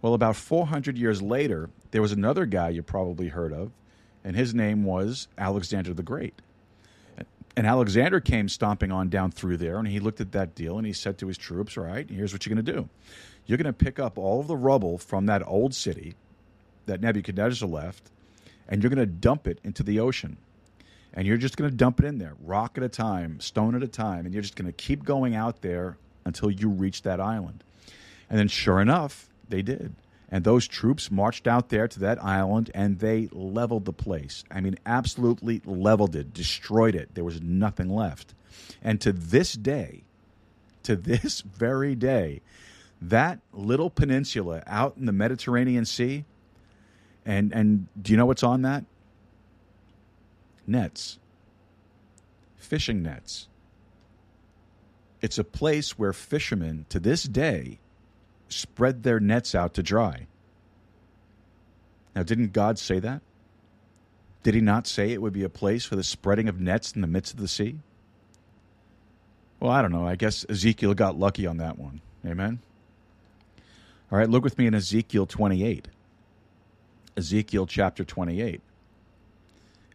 Well, about 400 years later, there was another guy you probably heard of, and his name was Alexander the Great. And Alexander came stomping on down through there, and he looked at that deal and he said to his troops, All right, here's what you're going to do. You're going to pick up all of the rubble from that old city that Nebuchadnezzar left, and you're going to dump it into the ocean. And you're just going to dump it in there, rock at a time, stone at a time, and you're just going to keep going out there until you reach that island. And then, sure enough, they did. And those troops marched out there to that island and they leveled the place. I mean, absolutely leveled it, destroyed it. There was nothing left. And to this day, to this very day, that little peninsula out in the Mediterranean Sea, and, and do you know what's on that? Nets, fishing nets. It's a place where fishermen to this day spread their nets out to dry. Now, didn't God say that? Did he not say it would be a place for the spreading of nets in the midst of the sea? Well, I don't know. I guess Ezekiel got lucky on that one. Amen. All right, look with me in Ezekiel 28. Ezekiel chapter 28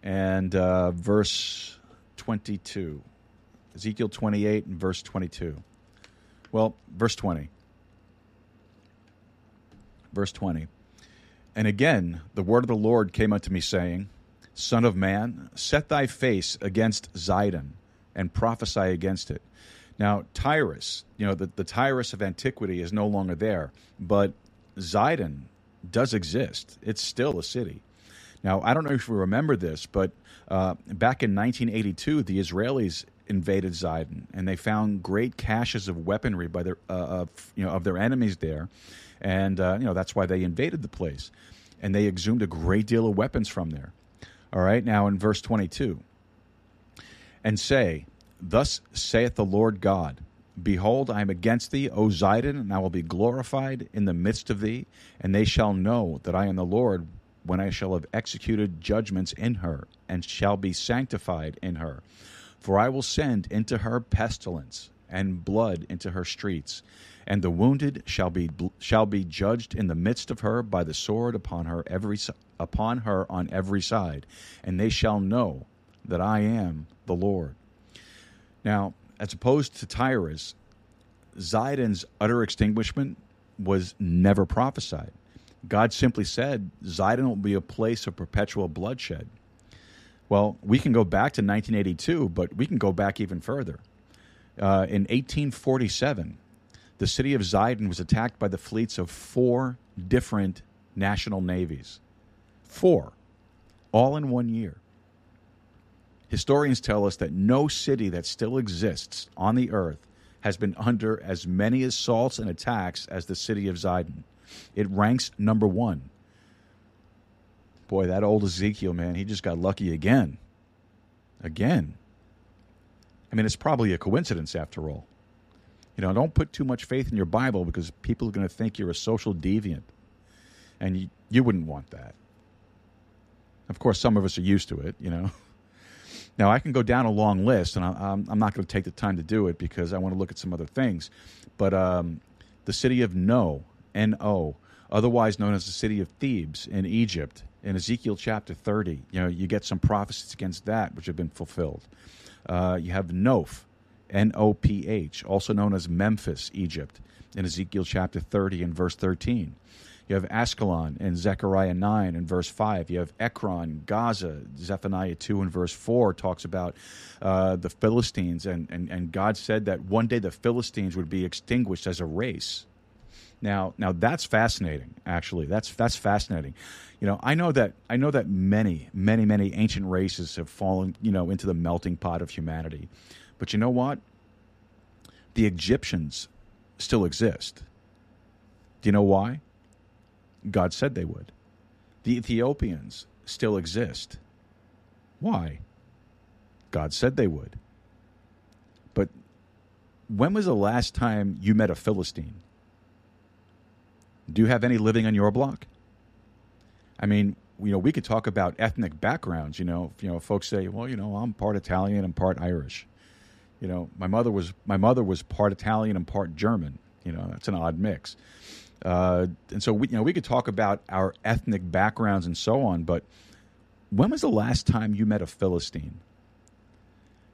and uh, verse 22. Ezekiel 28 and verse 22. Well, verse 20. Verse 20. And again, the word of the Lord came unto me, saying, Son of man, set thy face against Zidon and prophesy against it. Now, Tyrus, you know, the, the Tyrus of antiquity is no longer there, but Zidon does exist. It's still a city. Now, I don't know if you remember this, but uh, back in 1982, the Israelis invaded Zidon, and they found great caches of weaponry by their uh, of you know of their enemies there, and uh, you know that's why they invaded the place, and they exhumed a great deal of weapons from there. All right, now in verse 22, and say, Thus saith the Lord God. Behold, I am against thee, O Zidon, and I will be glorified in the midst of thee, and they shall know that I am the Lord when I shall have executed judgments in her, and shall be sanctified in her. For I will send into her pestilence, and blood into her streets, and the wounded shall be shall be judged in the midst of her by the sword upon her every upon her on every side, and they shall know that I am the Lord. Now, as opposed to Tyrus, Zidon's utter extinguishment was never prophesied. God simply said Zidon will be a place of perpetual bloodshed. Well, we can go back to 1982, but we can go back even further. Uh, in 1847, the city of Zidon was attacked by the fleets of four different national navies. Four, all in one year. Historians tell us that no city that still exists on the earth has been under as many assaults and attacks as the city of Zidon. It ranks number one. Boy, that old Ezekiel, man, he just got lucky again. Again. I mean, it's probably a coincidence after all. You know, don't put too much faith in your Bible because people are going to think you're a social deviant. And you, you wouldn't want that. Of course, some of us are used to it, you know. Now, I can go down a long list, and I'm, I'm not going to take the time to do it because I want to look at some other things. But um, the city of No, N O, otherwise known as the city of Thebes in Egypt, in Ezekiel chapter 30, you know, you get some prophecies against that which have been fulfilled. Uh, you have Noph, N O P H, also known as Memphis, Egypt, in Ezekiel chapter 30 and verse 13. You have Ascalon in Zechariah 9 and verse 5. You have Ekron, Gaza, Zephaniah 2 and verse 4 talks about uh, the Philistines. And, and, and God said that one day the Philistines would be extinguished as a race. Now, now that's fascinating. Actually, that's that's fascinating. You know, I know that I know that many, many, many ancient races have fallen, you know, into the melting pot of humanity. But you know what? The Egyptians still exist. Do you know why? God said they would. The Ethiopians still exist. Why? God said they would. But when was the last time you met a Philistine? Do you have any living on your block? I mean, you know, we could talk about ethnic backgrounds. You know, you know, folks say, "Well, you know, I'm part Italian and part Irish." You know, my mother was my mother was part Italian and part German. You know, that's an odd mix. Uh, and so we, you know, we could talk about our ethnic backgrounds and so on. But when was the last time you met a Philistine?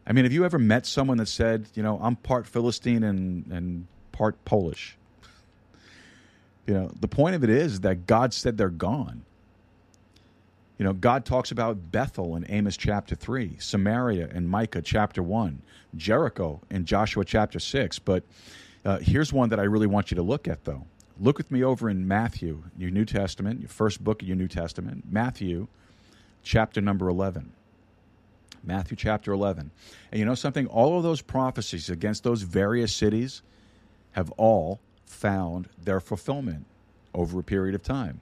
I mean, have you ever met someone that said, you know, I'm part Philistine and and part Polish? You know, the point of it is that God said they're gone. You know, God talks about Bethel in Amos chapter 3, Samaria in Micah chapter 1, Jericho in Joshua chapter 6. But uh, here's one that I really want you to look at, though. Look with me over in Matthew, your New Testament, your first book of your New Testament, Matthew chapter number 11. Matthew chapter 11. And you know something? All of those prophecies against those various cities have all found their fulfillment over a period of time.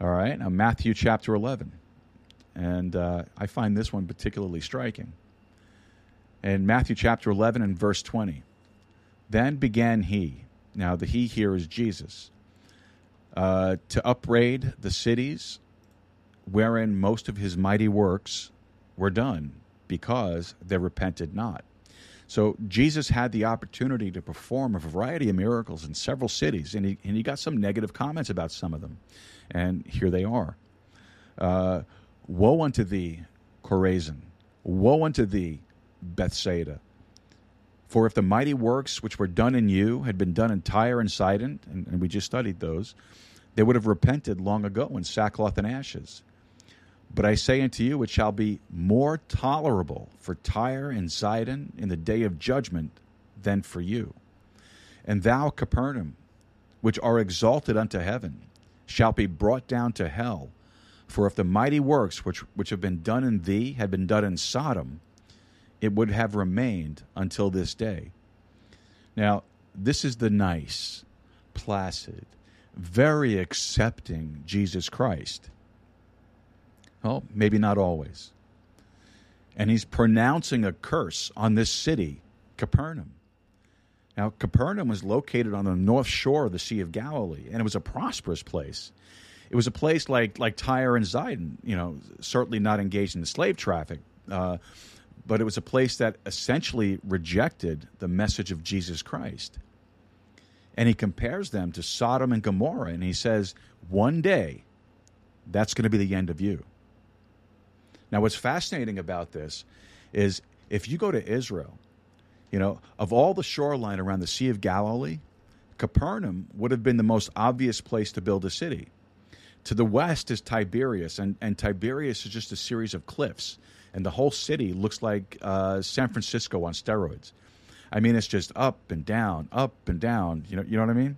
All right, now Matthew chapter 11. And uh, I find this one particularly striking. In Matthew chapter 11 and verse 20, then began he, now the he here is Jesus, uh, to upbraid the cities wherein most of his mighty works were done, because they repented not. So Jesus had the opportunity to perform a variety of miracles in several cities, and he, and he got some negative comments about some of them. And here they are. Uh, Woe unto thee, Chorazin! Woe unto thee, Bethsaida! For if the mighty works which were done in you had been done in Tyre and Sidon, and, and we just studied those, they would have repented long ago in sackcloth and ashes. But I say unto you, it shall be more tolerable for Tyre and Sidon in the day of judgment than for you. And thou, Capernaum, which are exalted unto heaven, shalt be brought down to hell. For if the mighty works which, which have been done in thee had been done in Sodom, it would have remained until this day. Now, this is the nice, placid, very accepting Jesus Christ. Well, maybe not always. And he's pronouncing a curse on this city, Capernaum. Now, Capernaum was located on the north shore of the Sea of Galilee, and it was a prosperous place. It was a place like like Tyre and Zidon, you know, certainly not engaged in the slave traffic, uh, but it was a place that essentially rejected the message of Jesus Christ. And he compares them to Sodom and Gomorrah, and he says, one day, that's going to be the end of you. Now, what's fascinating about this is if you go to Israel, you know, of all the shoreline around the Sea of Galilee, Capernaum would have been the most obvious place to build a city. To the west is Tiberias, and, and Tiberias is just a series of cliffs, and the whole city looks like uh, San Francisco on steroids. I mean, it's just up and down, up and down. You know, you know what I mean?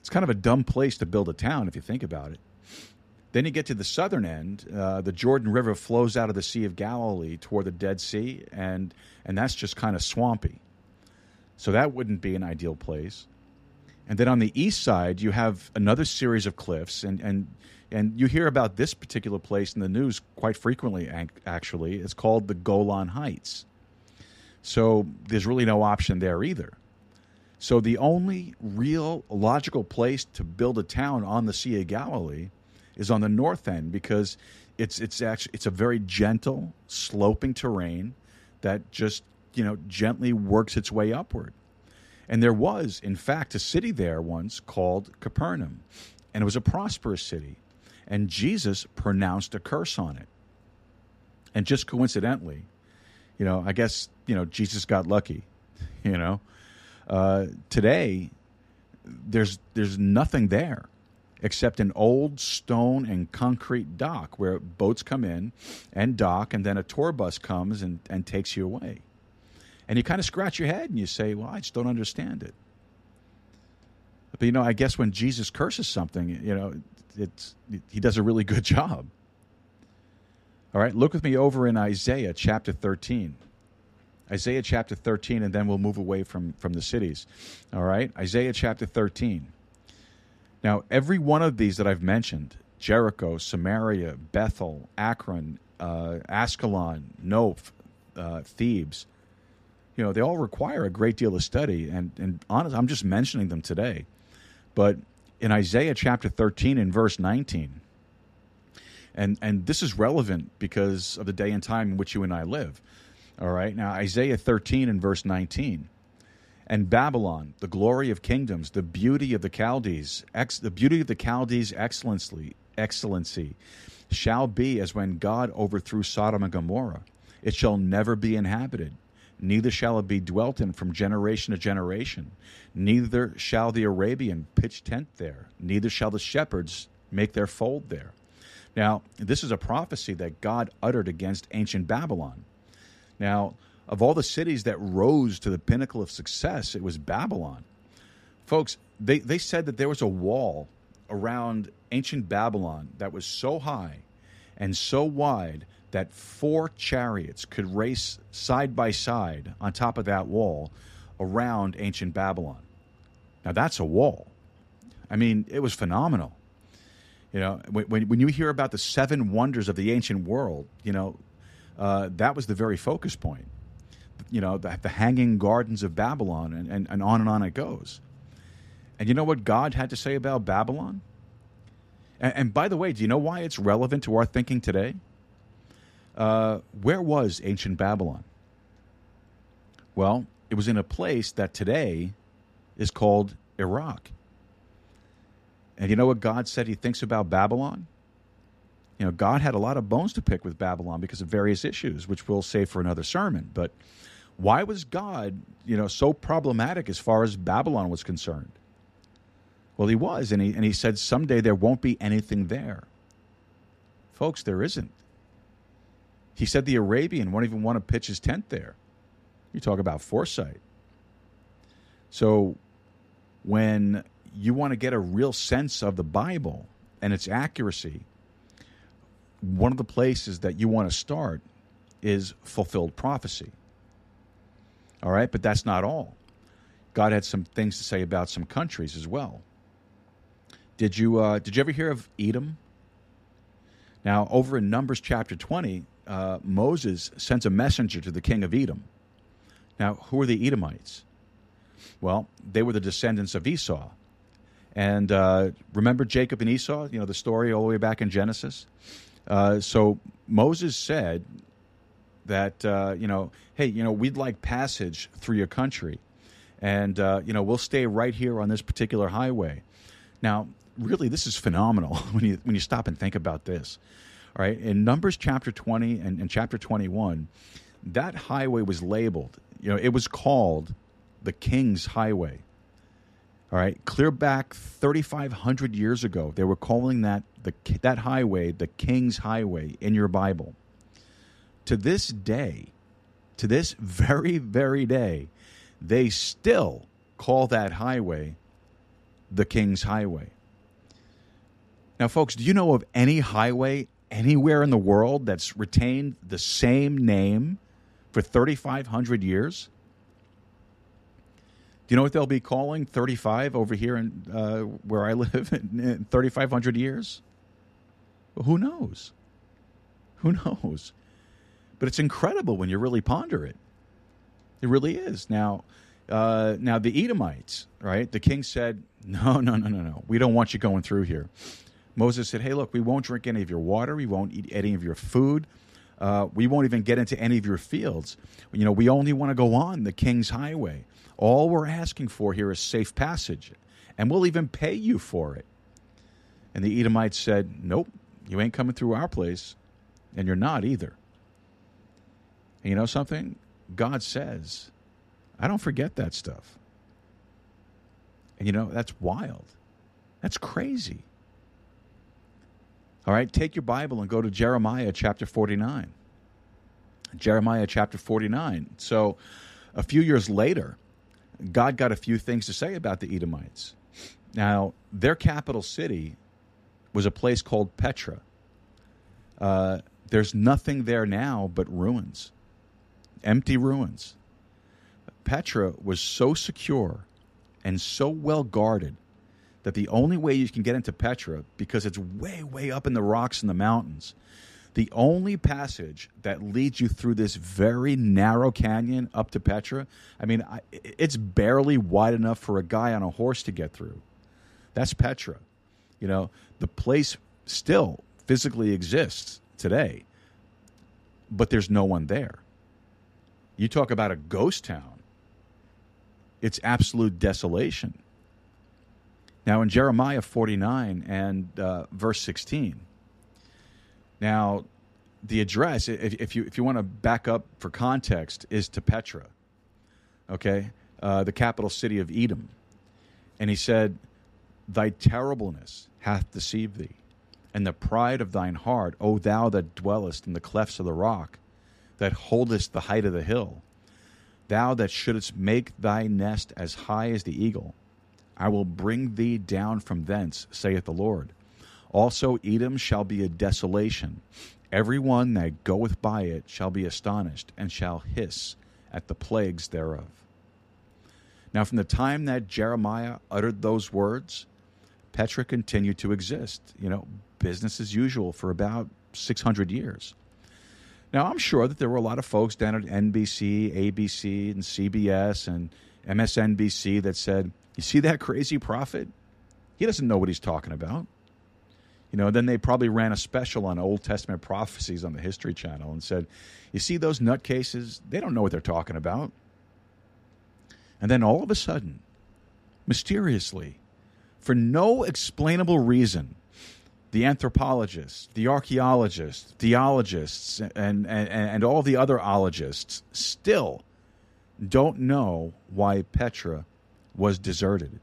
It's kind of a dumb place to build a town if you think about it. Then you get to the southern end. Uh, the Jordan River flows out of the Sea of Galilee toward the Dead Sea, and and that's just kind of swampy. So that wouldn't be an ideal place. And then on the east side, you have another series of cliffs, and and and you hear about this particular place in the news quite frequently. Actually, it's called the Golan Heights. So there's really no option there either. So the only real logical place to build a town on the Sea of Galilee is on the north end because it's it's actually it's a very gentle sloping terrain that just you know gently works its way upward. And there was, in fact, a city there once called Capernaum, and it was a prosperous city. And Jesus pronounced a curse on it. And just coincidentally, you know, I guess you know Jesus got lucky. You know, uh, today there's there's nothing there except an old stone and concrete dock where boats come in and dock, and then a tour bus comes and, and takes you away. And you kind of scratch your head and you say, Well, I just don't understand it. But you know, I guess when Jesus curses something, you know, it's he does a really good job. All right, look with me over in Isaiah chapter 13. Isaiah chapter 13, and then we'll move away from, from the cities. All right, Isaiah chapter 13. Now, every one of these that I've mentioned Jericho, Samaria, Bethel, Akron, uh, Ascalon, Noph, uh, Thebes you know, they all require a great deal of study. And, and honest, I'm just mentioning them today. But in Isaiah chapter 13 and verse 19, and, and this is relevant because of the day and time in which you and I live. All right. Now, Isaiah 13 and verse 19. And Babylon, the glory of kingdoms, the beauty of the Chaldees, ex, the beauty of the Chaldees' excellency, excellency, shall be as when God overthrew Sodom and Gomorrah. It shall never be inhabited neither shall it be dwelt in from generation to generation. Neither shall the Arabian pitch tent there, neither shall the shepherds make their fold there. Now, this is a prophecy that God uttered against ancient Babylon. Now, of all the cities that rose to the pinnacle of success, it was Babylon. Folks, they, they said that there was a wall around ancient Babylon that was so high and so wide that four chariots could race side by side on top of that wall around ancient Babylon. Now, that's a wall. I mean, it was phenomenal. You know, when, when you hear about the seven wonders of the ancient world, you know, uh, that was the very focus point. You know, the, the hanging gardens of Babylon, and, and, and on and on it goes. And you know what God had to say about Babylon? And, and, by the way, do you know why it's relevant to our thinking today? Uh, where was ancient Babylon? Well, it was in a place that today is called Iraq. And you know what God said he thinks about Babylon? You know, God had a lot of bones to pick with Babylon because of various issues, which we'll save for another sermon. But why was God, you know, so problematic as far as Babylon was concerned? Well, he was, and he, and he said someday there won't be anything there. Folks, there isn't. He said the Arabian won't even want to pitch his tent there. You talk about foresight. So when you want to get a real sense of the Bible and its accuracy, one of the places that you want to start is fulfilled prophecy. All right, but that's not all. God had some things to say about some countries as well. Did you uh, did you ever hear of Edom? Now, over in Numbers chapter 20, uh, Moses sends a messenger to the king of Edom. Now, who are the Edomites? Well, they were the descendants of Esau. And uh, remember Jacob and Esau, you know, the story all the way back in Genesis? Uh, so Moses said that, uh, you know, hey, you know, we'd like passage through your country. And, uh, you know, we'll stay right here on this particular highway. Now, really, this is phenomenal when you, when you stop and think about this. All right, in Numbers chapter 20 and, and chapter 21, that highway was labeled, you know, it was called the King's Highway. All right, clear back 3,500 years ago, they were calling that the that highway the King's Highway in your Bible. To this day, to this very very day, they still call that highway the King's Highway. Now, folks, do you know of any highway anywhere in the world that's retained the same name for 3,500 years? Do you know what they'll be calling 35 over here in uh, where I live in 3,500 years? Well, who knows? Who knows? But it's incredible when you really ponder it. It really is. Now, uh, now the Edomites, right? The king said, "No, no, no, no, no. We don't want you going through here." Moses said, "Hey, look, we won't drink any of your water. We won't eat any of your food. Uh, we won't even get into any of your fields. You know, we only want to go on the king's highway. All we're asking for here is safe passage, and we'll even pay you for it." And the Edomites said, "Nope, you ain't coming through our place, and you're not either." And you know something? God says, I don't forget that stuff. And you know, that's wild. That's crazy. All right, take your Bible and go to Jeremiah chapter 49. Jeremiah chapter 49. So, a few years later, God got a few things to say about the Edomites. Now, their capital city was a place called Petra. Uh, there's nothing there now but ruins, empty ruins. Petra was so secure and so well guarded that the only way you can get into Petra, because it's way, way up in the rocks in the mountains, the only passage that leads you through this very narrow canyon up to Petra, I mean, I, it's barely wide enough for a guy on a horse to get through. That's Petra. You know, the place still physically exists today, but there's no one there. You talk about a ghost town it's absolute desolation. Now, in Jeremiah 49 and uh, verse 16, now the address, if, if you, if you want to back up for context, is to Petra, okay, uh, the capital city of Edom. And he said, Thy terribleness hath deceived thee, and the pride of thine heart, O thou that dwellest in the clefts of the rock, that holdest the height of the hill Thou that shouldest make thy nest as high as the eagle, I will bring thee down from thence, saith the Lord. Also, Edom shall be a desolation. Every one that goeth by it shall be astonished, and shall hiss at the plagues thereof. Now, from the time that Jeremiah uttered those words, Petra continued to exist, you know, business as usual for about 600 years. Now, I'm sure that there were a lot of folks down at NBC, ABC, and CBS and MSNBC that said, You see that crazy prophet? He doesn't know what he's talking about. You know, then they probably ran a special on Old Testament prophecies on the History Channel and said, You see those nutcases? They don't know what they're talking about. And then all of a sudden, mysteriously, for no explainable reason, the anthropologists, the archaeologists, theologists, and, and, and all the other ologists still don't know why Petra was deserted.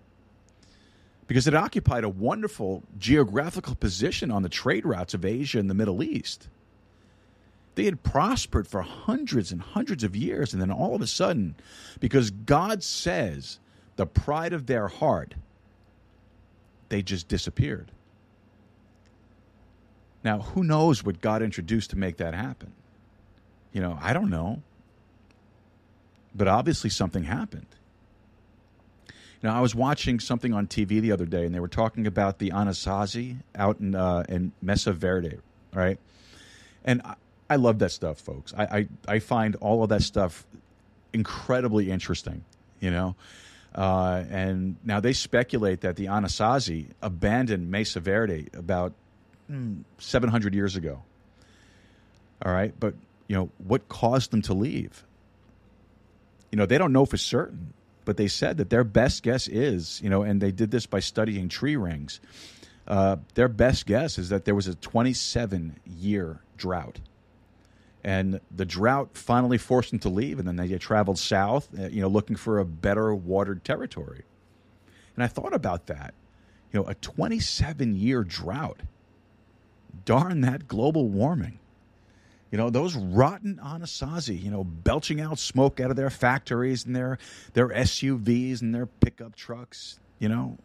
Because it occupied a wonderful geographical position on the trade routes of Asia and the Middle East. They had prospered for hundreds and hundreds of years, and then all of a sudden, because God says the pride of their heart, they just disappeared. Now, who knows what God introduced to make that happen? You know, I don't know. But obviously something happened. Now, I was watching something on TV the other day, and they were talking about the Anasazi out in, uh, in Mesa Verde, right? And I, I love that stuff, folks. I, I, I, find all of that stuff incredibly interesting, you know? Uh, and now they speculate that the Anasazi abandoned Mesa Verde about 700 years ago. All right. But, you know, what caused them to leave? You know, they don't know for certain, but they said that their best guess is, you know, and they did this by studying tree rings. Uh, their best guess is that there was a 27 year drought. And the drought finally forced them to leave, and then they traveled south, uh, you know, looking for a better watered territory. And I thought about that. You know, a 27 year drought darn that global warming. You know, those rotten Anasazi, you know, belching out smoke out of their factories and their, their SUVs and their pickup trucks, you know.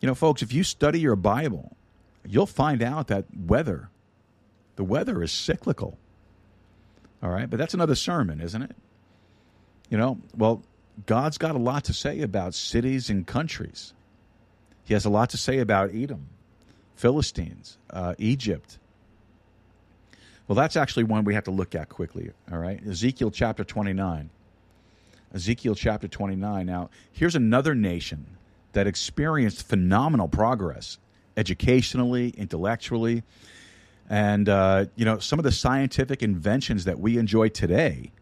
You know, folks, if you study your Bible, you'll find out that weather, the weather is cyclical. All right, but that's another sermon, isn't it? You know, well, God's got a lot to say about cities and countries. He has a lot to say about Edom, Philistines, uh, Egypt. Well, that's actually one we have to look at quickly. All right, Ezekiel chapter 29. Ezekiel chapter 29. Now, here's another nation that experienced phenomenal progress educationally, intellectually, and uh, you know some of the scientific inventions that we enjoy today,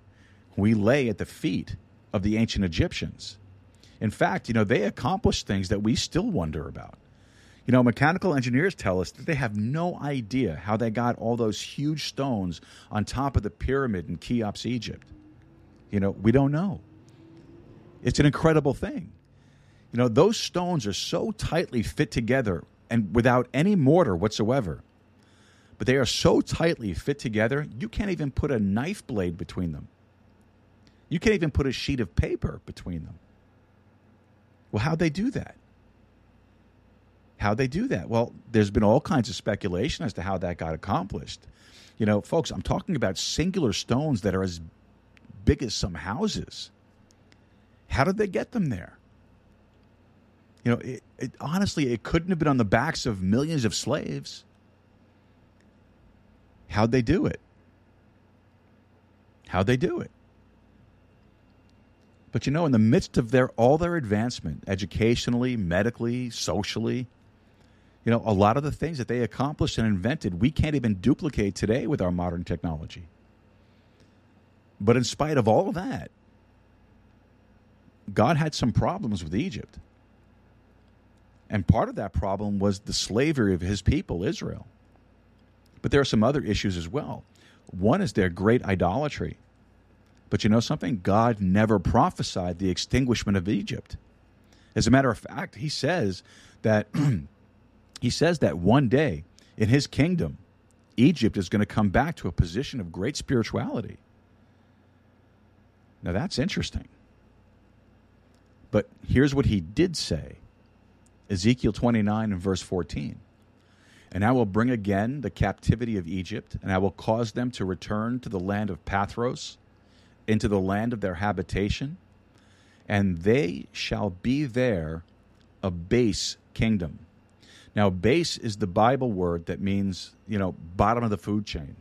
we lay at the feet of the ancient Egyptians. In fact, you know they accomplished things that we still wonder about. You know, mechanical engineers tell us that they have no idea how they got all those huge stones on top of the pyramid in Cheops, Egypt. You know, we don't know. It's an incredible thing. You know, those stones are so tightly fit together and without any mortar whatsoever. But they are so tightly fit together, you can't even put a knife blade between them. You can't even put a sheet of paper between them. Well, how'd they do that? How'd they do that? Well, there's been all kinds of speculation as to how that got accomplished. You know, folks, I'm talking about singular stones that are as big as some houses. How did they get them there? You know, it, it, honestly, it couldn't have been on the backs of millions of slaves. How'd they do it? How'd they do it? But you know, in the midst of their all their advancement, educationally, medically, socially, you know, a lot of the things that they accomplished and invented, we can't even duplicate today with our modern technology. But in spite of all of that, God had some problems with Egypt. And part of that problem was the slavery of his people, Israel. But there are some other issues as well. One is their great idolatry. But you know something? God never prophesied the extinguishment of Egypt. As a matter of fact, he says that he says that one day in his kingdom, Egypt is going to come back to a position of great spirituality. Now that's interesting. But here's what he did say Ezekiel 29 and verse 14. And I will bring again the captivity of Egypt, and I will cause them to return to the land of Pathros, into the land of their habitation, and they shall be there a base kingdom. Now, base is the Bible word that means, you know, bottom of the food chain.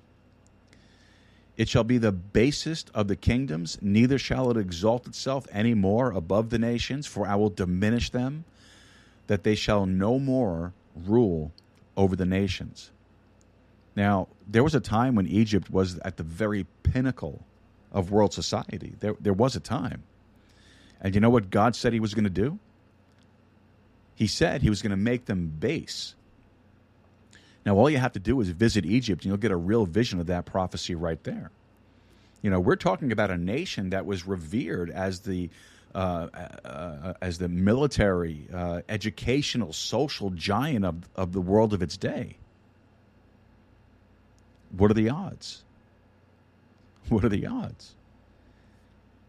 It shall be the basest of the kingdoms, neither shall it exalt itself any more above the nations, for I will diminish them, that they shall no more rule over the nations. Now, there was a time when Egypt was at the very pinnacle of world society. There, there was a time. And you know what God said he was going to do? He said he was going to make them base. Now, all you have to do is visit Egypt, and you'll get a real vision of that prophecy right there. You know, we're talking about a nation that was revered as the uh, uh, as the military, uh, educational, social giant of, of the world of its day. What are the odds? What are the odds?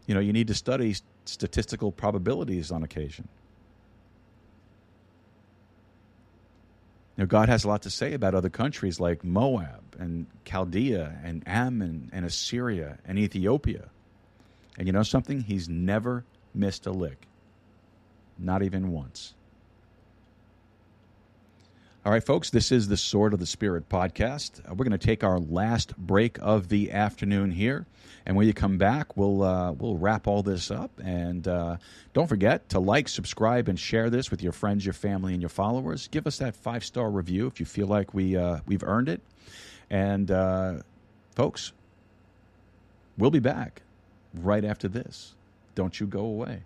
You know, you need to study statistical probabilities on occasion. Know, God has a lot to say about other countries like Moab and Chaldea and Ammon and Assyria and Ethiopia. And you know something? He's never missed a lick. Not even once. All right, folks, this is the Sword of the Spirit podcast. Uh, we're going to take our last break of the afternoon here, and when you come back, we'll uh, we'll wrap all this up. And uh, don't forget to like, subscribe, and share this with your friends, your family, and your followers. Give us that five star review if you feel like we uh, we've earned it. And uh, folks, we'll be back right after this. Don't you go away.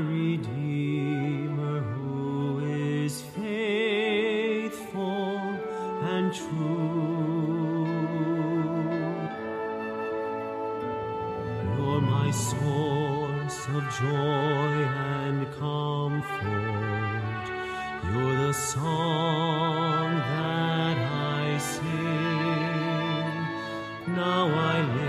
Redeemer who is faithful and true. You're my source of joy and comfort. You're the song that I sing. Now I live.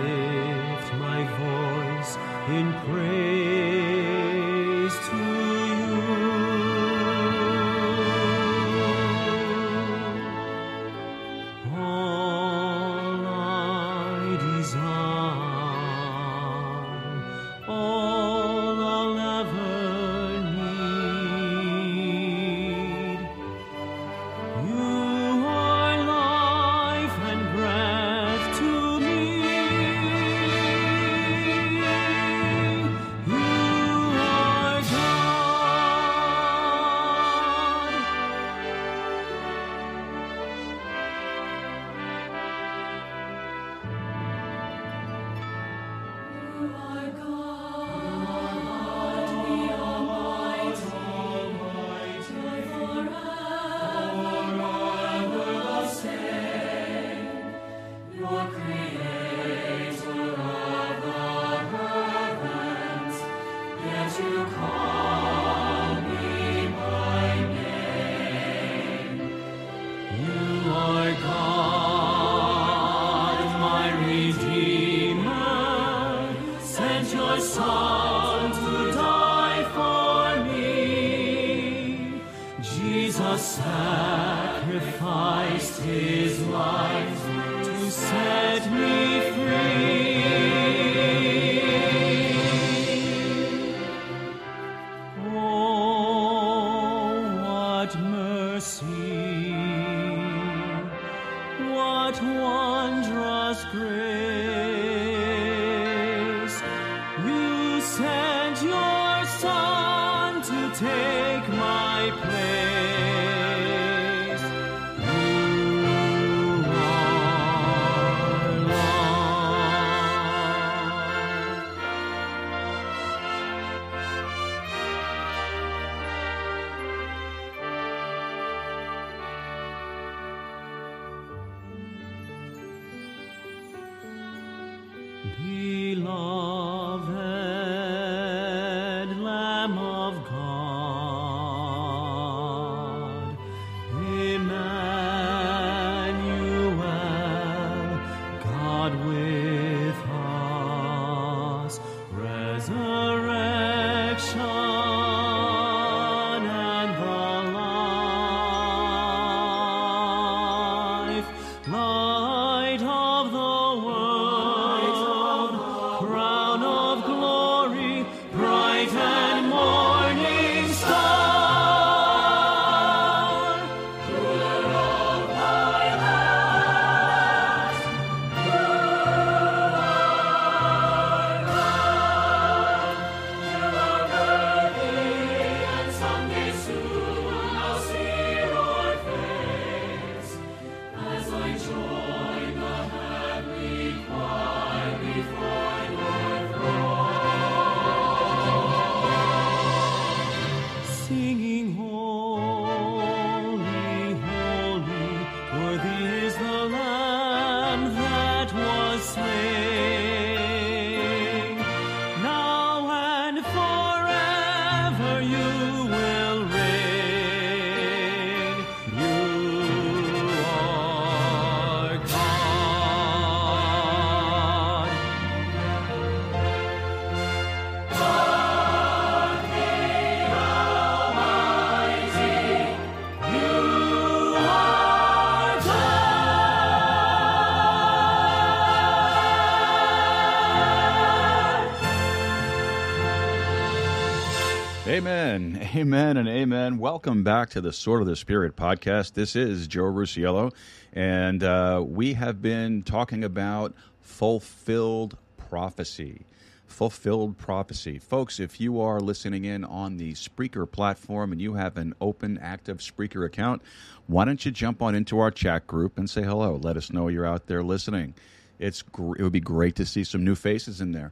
Amen. And amen. Welcome back to the Sword of the Spirit podcast. This is Joe Rusiello, and uh, we have been talking about fulfilled prophecy. Fulfilled prophecy. Folks, if you are listening in on the Spreaker platform and you have an open, active Spreaker account, why don't you jump on into our chat group and say hello? Let us know you're out there listening. It's gr- it would be great to see some new faces in there.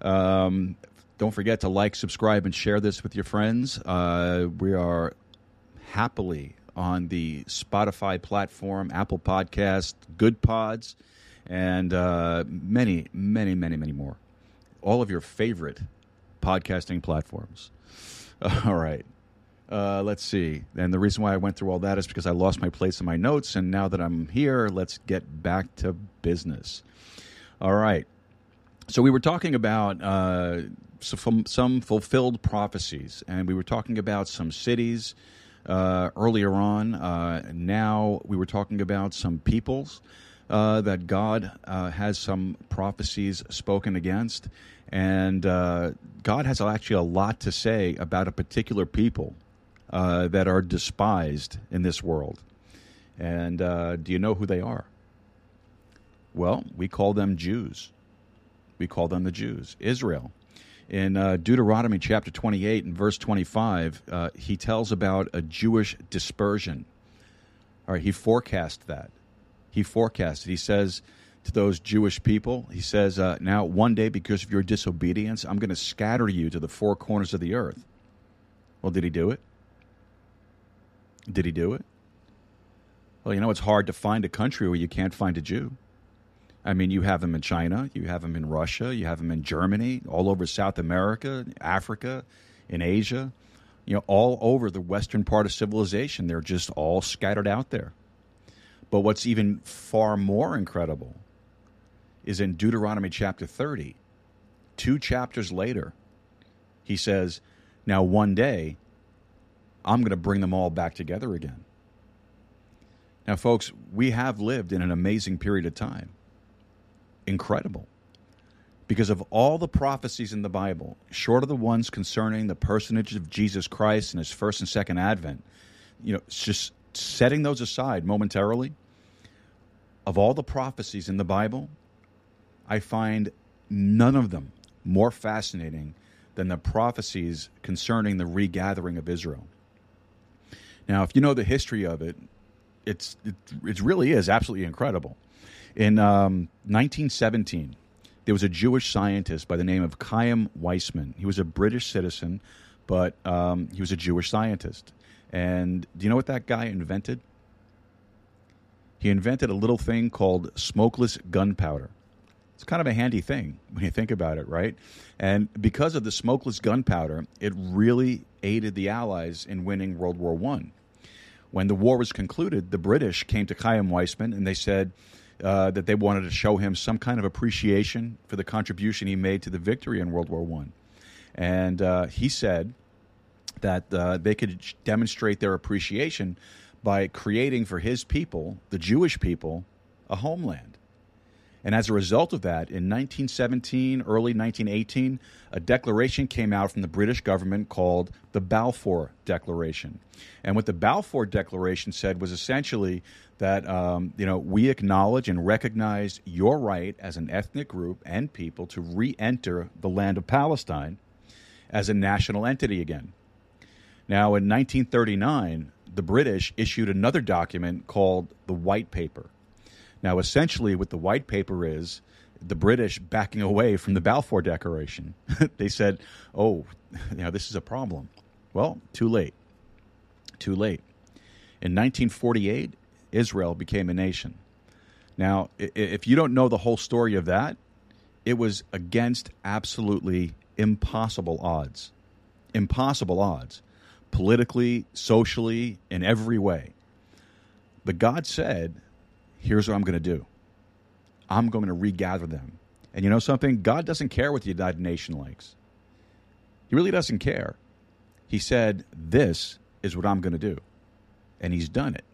Um, don't forget to like, subscribe, and share this with your friends. Uh, we are happily on the Spotify platform, Apple Podcast, Goodpods, and uh, many, many, many, many more. All of your favorite podcasting platforms. All right. Uh, let's see. And the reason why I went through all that is because I lost my place in my notes. And now that I'm here, let's get back to business. All right. So we were talking about uh, some, fulfilled prophecies, and we were talking about some cities uh, earlier on. Uh, now we were talking about some peoples uh, that God uh, has some prophecies spoken against, and uh, God has actually a lot to say about a particular people uh, that are despised in this world. And do you know who they are? Well, we call them Jews. We call them the Jews, Israel. In uh, Deuteronomy chapter 28 and verse 25, uh, he tells about a Jewish dispersion. All right, he forecast that. He forecasted. He says to those Jewish people, he says, uh, Now, one day, because of your disobedience, I'm going to scatter you to the four corners of the earth. Well, did he do it? Did he do it? Well, you know, it's hard to find a country where you can't find a Jew. I mean, you have them in China, you have them in Russia, you have them in Germany, all over South America, Africa, in Asia, you know, all over the western part of civilization. They're just all scattered out there. But what's even far more incredible is in Deuteronomy chapter 30, two chapters later, he says, Now one day, I'm going to bring them all back together again. Now, folks, we have lived in an amazing period of time incredible because of all the prophecies in the Bible, short of the ones concerning the personage of Jesus Christ and his first and second advent, you know, just setting those aside momentarily, of all the prophecies in the Bible, I find none of them more fascinating than the prophecies concerning the regathering of Israel. Now, if you know the history of it, it's it, it really is absolutely incredible. In um, 1917, there was a Jewish scientist by the name of Chaim Weizmann. He was a British citizen, but um, he was a Jewish scientist. And do you know what that guy invented? He invented a little thing called smokeless gunpowder. It's kind of a handy thing when you think about it, right? And because of the smokeless gunpowder, it really aided the Allies in winning World War One. When the war was concluded, the British came to Chaim Weizmann and they said, uh, that they wanted to show him some kind of appreciation for the contribution he made to the victory in World War One, and uh, he said that uh, they could demonstrate their appreciation by creating for his people, the Jewish people, a homeland. And as a result of that, in 1917, early 1918, a declaration came out from the British government called the Balfour Declaration. And what the Balfour Declaration said was essentially that um, you know we acknowledge and recognize your right as an ethnic group and people to re-enter the land of Palestine as a national entity again. Now, in 1939, the British issued another document called the White Paper. Now, essentially, what the White Paper is, the British backing away from the Balfour Declaration. they said, "Oh, you know, this is a problem." Well, too late. Too late. In 1948, Israel became a nation. Now, if you don't know the whole story of that, it was against absolutely impossible odds. Impossible odds, politically, socially, in every way. But God said, Here's what I'm going to do I'm going to regather them. And you know something? God doesn't care what the United Nations likes. He really doesn't care. He said, This is what I'm going to do. And He's done it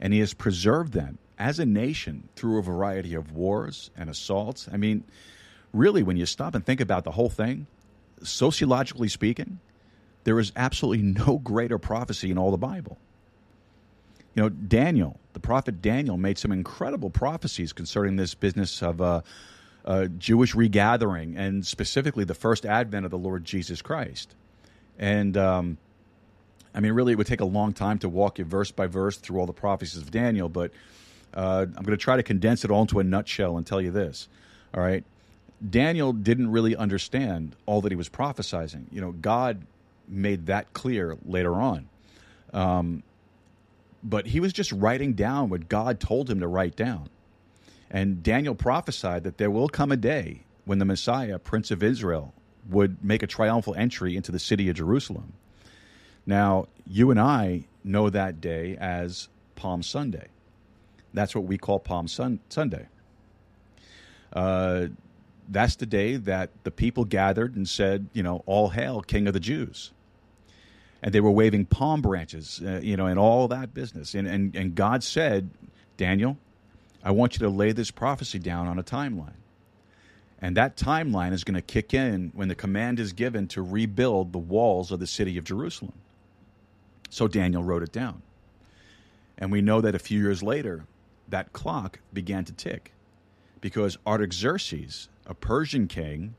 and he has preserved them as a nation through a variety of wars and assaults. I mean, really, when you stop and think about the whole thing, sociologically speaking, there is absolutely no greater prophecy in all the Bible. You know, Daniel, the prophet Daniel, made some incredible prophecies concerning this business of uh, uh, Jewish regathering and specifically the first advent of the Lord Jesus Christ. And um, I mean, really, it would take a long time to walk you verse by verse through all the prophecies of Daniel, but uh, I'm going to try to condense it all into a nutshell and tell you this. All right. Daniel didn't really understand all that he was prophesizing. You know, God made that clear later on. Um, but he was just writing down what God told him to write down. And Daniel prophesied that there will come a day when the Messiah, Prince of Israel, would make a triumphal entry into the city of Jerusalem. Now, you and I know that day as Palm Sunday. That's what we call Palm Sun- Sunday. Uh, that's the day that the people gathered and said, you know, all hail, King of the Jews. And they were waving palm branches, uh, you know, and all that business. And, and, and God said, Daniel, I want you to lay this prophecy down on a timeline. And that timeline is going to kick in when the command is given to rebuild the walls of the city of Jerusalem. So Daniel wrote it down. And we know that a few years later, that clock began to tick because Artaxerxes, a Persian king,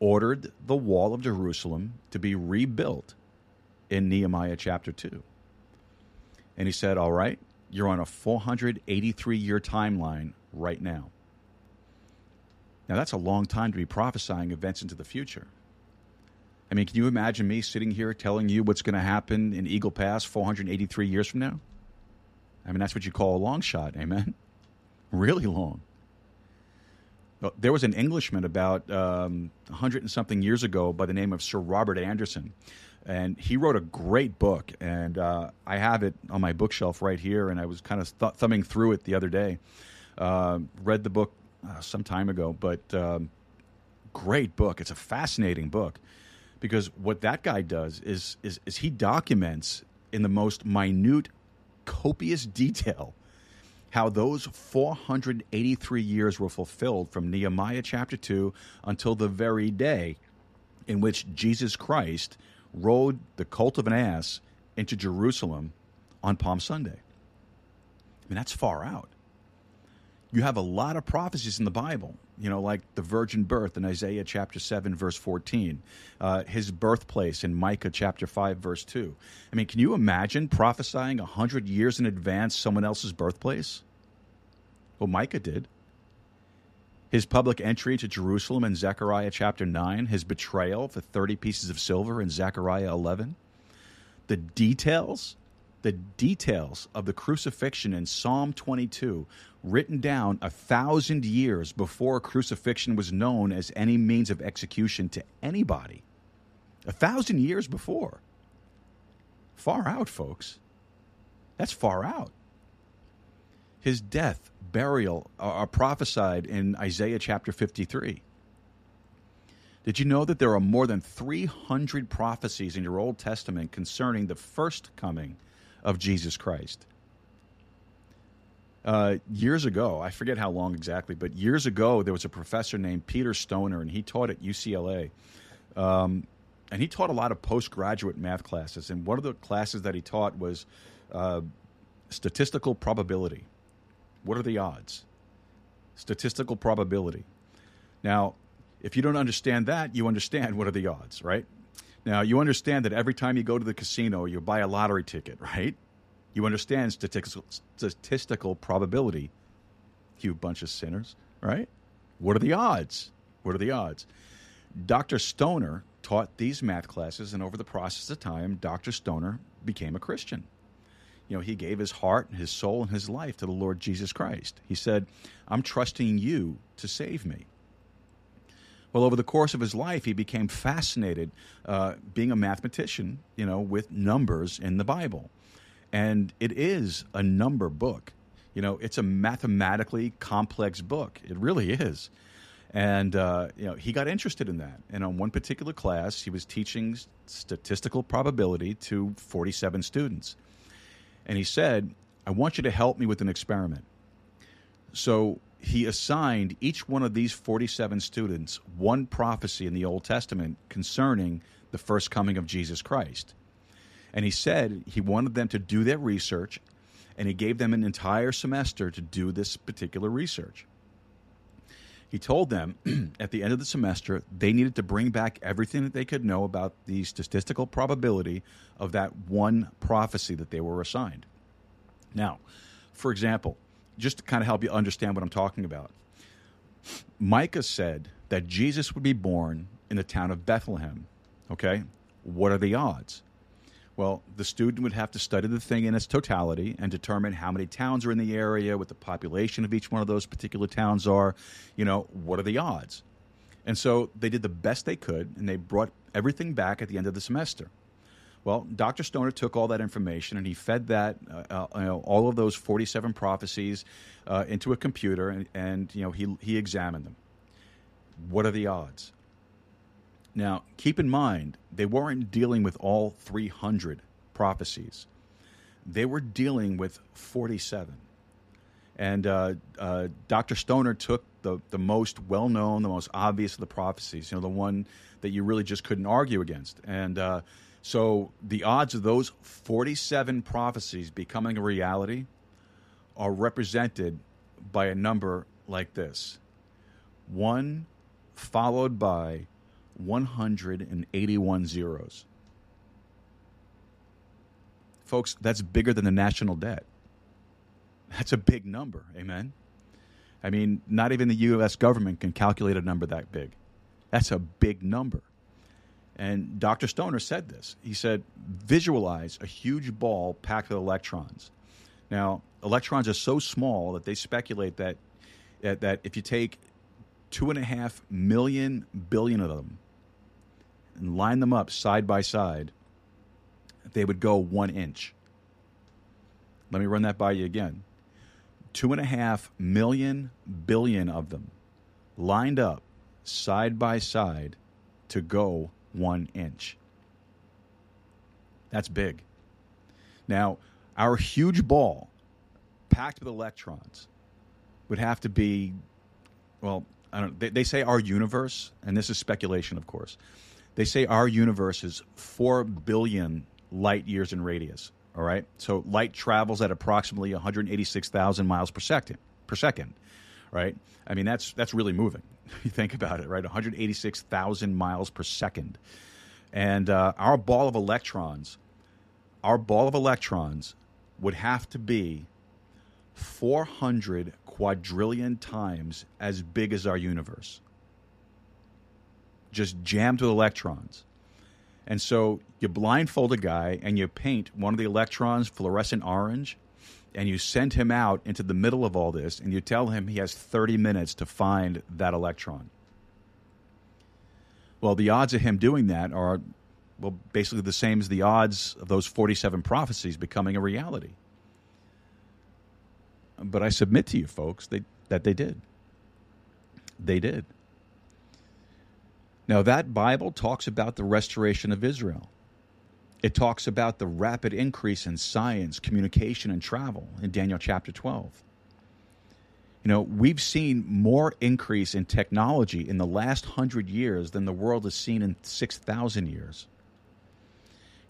ordered the wall of Jerusalem to be rebuilt in Nehemiah chapter 2. And he said, All right, you're on a 483 year timeline right now. Now, that's a long time to be prophesying events into the future. I mean, can you imagine me sitting here telling you what's going to happen in Eagle Pass 483 years from now? I mean, that's what you call a long shot, amen? Really long. There was an Englishman about um, 100 and something years ago by the name of Sir Robert Anderson. And he wrote a great book. And uh, I have it on my bookshelf right here. And I was kind of th- thumbing through it the other day. Uh, read the book uh, some time ago, but um, great book. It's a fascinating book because what that guy does is, is, is he documents in the most minute, copious detail how those 483 years were fulfilled from Nehemiah chapter 2 until the very day in which Jesus Christ rode the cult of an ass into Jerusalem on Palm Sunday. I mean, that's far out. You have a lot of prophecies in the Bible, you know, like the virgin birth in Isaiah chapter 7, verse 14, uh, his birthplace in Micah chapter 5, verse 2. I mean, can you imagine prophesying 100 years in advance someone else's birthplace? Well, Micah did. His public entry to Jerusalem in Zechariah chapter 9, his betrayal for 30 pieces of silver in Zechariah 11. The details, the details of the crucifixion in Psalm 22, written down a thousand years before crucifixion was known as any means of execution to anybody. A thousand years before. Far out, folks. That's far out. His death, burial are prophesied in Isaiah chapter 53. Did you know that there are more than 300 prophecies in your Old Testament concerning the first coming of Jesus Christ? Uh, years ago, I forget how long exactly, but years ago, there was a professor named Peter Stoner, and he taught at UCLA. Um, and he taught a lot of postgraduate math classes. And one of the classes that he taught was uh, statistical probability. What are the odds? Statistical probability. Now, if you don't understand that, you understand what are the odds, right? Now, you understand that every time you go to the casino, you buy a lottery ticket, right? You understand statistical, statistical probability, you bunch of sinners, right? What are the odds? What are the odds? Dr. Stoner taught these math classes, and over the process of time, Dr. Stoner became a Christian. You know, he gave his heart, and his soul, and his life to the Lord Jesus Christ. He said, I'm trusting you to save me. Well, over the course of his life, he became fascinated uh, being a mathematician, you know, with numbers in the Bible. And it is a number book. You know, it's a mathematically complex book. It really is. And, uh, you know, he got interested in that. And on one particular class, he was teaching statistical probability to 47 students. And he said, I want you to help me with an experiment. So he assigned each one of these 47 students one prophecy in the Old Testament concerning the first coming of Jesus Christ. And he said he wanted them to do their research, and he gave them an entire semester to do this particular research. He told them at the end of the semester they needed to bring back everything that they could know about the statistical probability of that one prophecy that they were assigned. Now, for example, just to kind of help you understand what I'm talking about, Micah said that Jesus would be born in the town of Bethlehem. Okay? What are the odds? Well, the student would have to study the thing in its totality and determine how many towns are in the area, what the population of each one of those particular towns are, you know, what are the odds. And so they did the best they could and they brought everything back at the end of the semester. Well, Dr. Stoner took all that information and he fed that, uh, uh, you know, all of those 47 prophecies uh, into a computer and, and, you know, he, he examined them. What are the odds? Now, keep in mind, they weren't dealing with all 300 prophecies. They were dealing with 47. And uh, uh, Dr. Stoner took the, the most well known, the most obvious of the prophecies, you know, the one that you really just couldn't argue against. And uh, so the odds of those 47 prophecies becoming a reality are represented by a number like this one followed by 181 zeros. Folks, that's bigger than the national debt. That's a big number. Amen. I mean, not even the U.S. government can calculate a number that big. That's a big number. And Dr. Stoner said this. He said, visualize a huge ball packed with electrons. Now, electrons are so small that they speculate that, that, if you take two and a half million billion of them and line them up side by side, they would go one inch. Let me run that by you again. Two and a half million billion of them lined up side by side to go one inch. That's big. Now, our huge ball packed with electrons would have to be, well, I don't. They, they say our universe, and this is speculation, of course. They say our universe is four billion light years in radius. All right, so light travels at approximately 186,000 miles per second. Per second, right? I mean, that's that's really moving. you think about it, right? 186,000 miles per second, and uh, our ball of electrons, our ball of electrons, would have to be 400 quadrillion times as big as our universe. Just jammed with electrons. And so you blindfold a guy and you paint one of the electrons fluorescent orange and you send him out into the middle of all this and you tell him he has 30 minutes to find that electron. Well, the odds of him doing that are well basically the same as the odds of those 47 prophecies becoming a reality. But I submit to you folks that they did. They did. Now, that Bible talks about the restoration of Israel. It talks about the rapid increase in science, communication, and travel in Daniel chapter 12. You know, we've seen more increase in technology in the last hundred years than the world has seen in 6,000 years.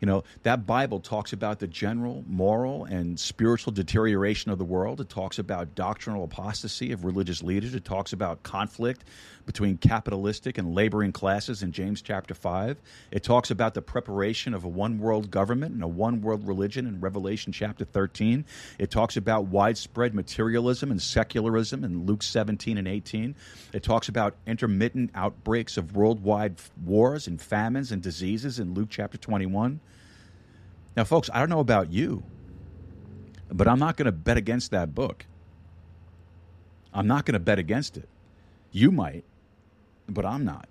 You know, that Bible talks about the general moral and spiritual deterioration of the world. It talks about doctrinal apostasy of religious leaders. It talks about conflict between capitalistic and laboring classes in James chapter 5. It talks about the preparation of a one world government and a one world religion in Revelation chapter 13. It talks about widespread materialism and secularism in Luke 17 and 18. It talks about intermittent outbreaks of worldwide wars and famines and diseases in Luke chapter 21. Now, folks, I don't know about you, but I'm not going to bet against that book. I'm not going to bet against it. You might, but I'm not.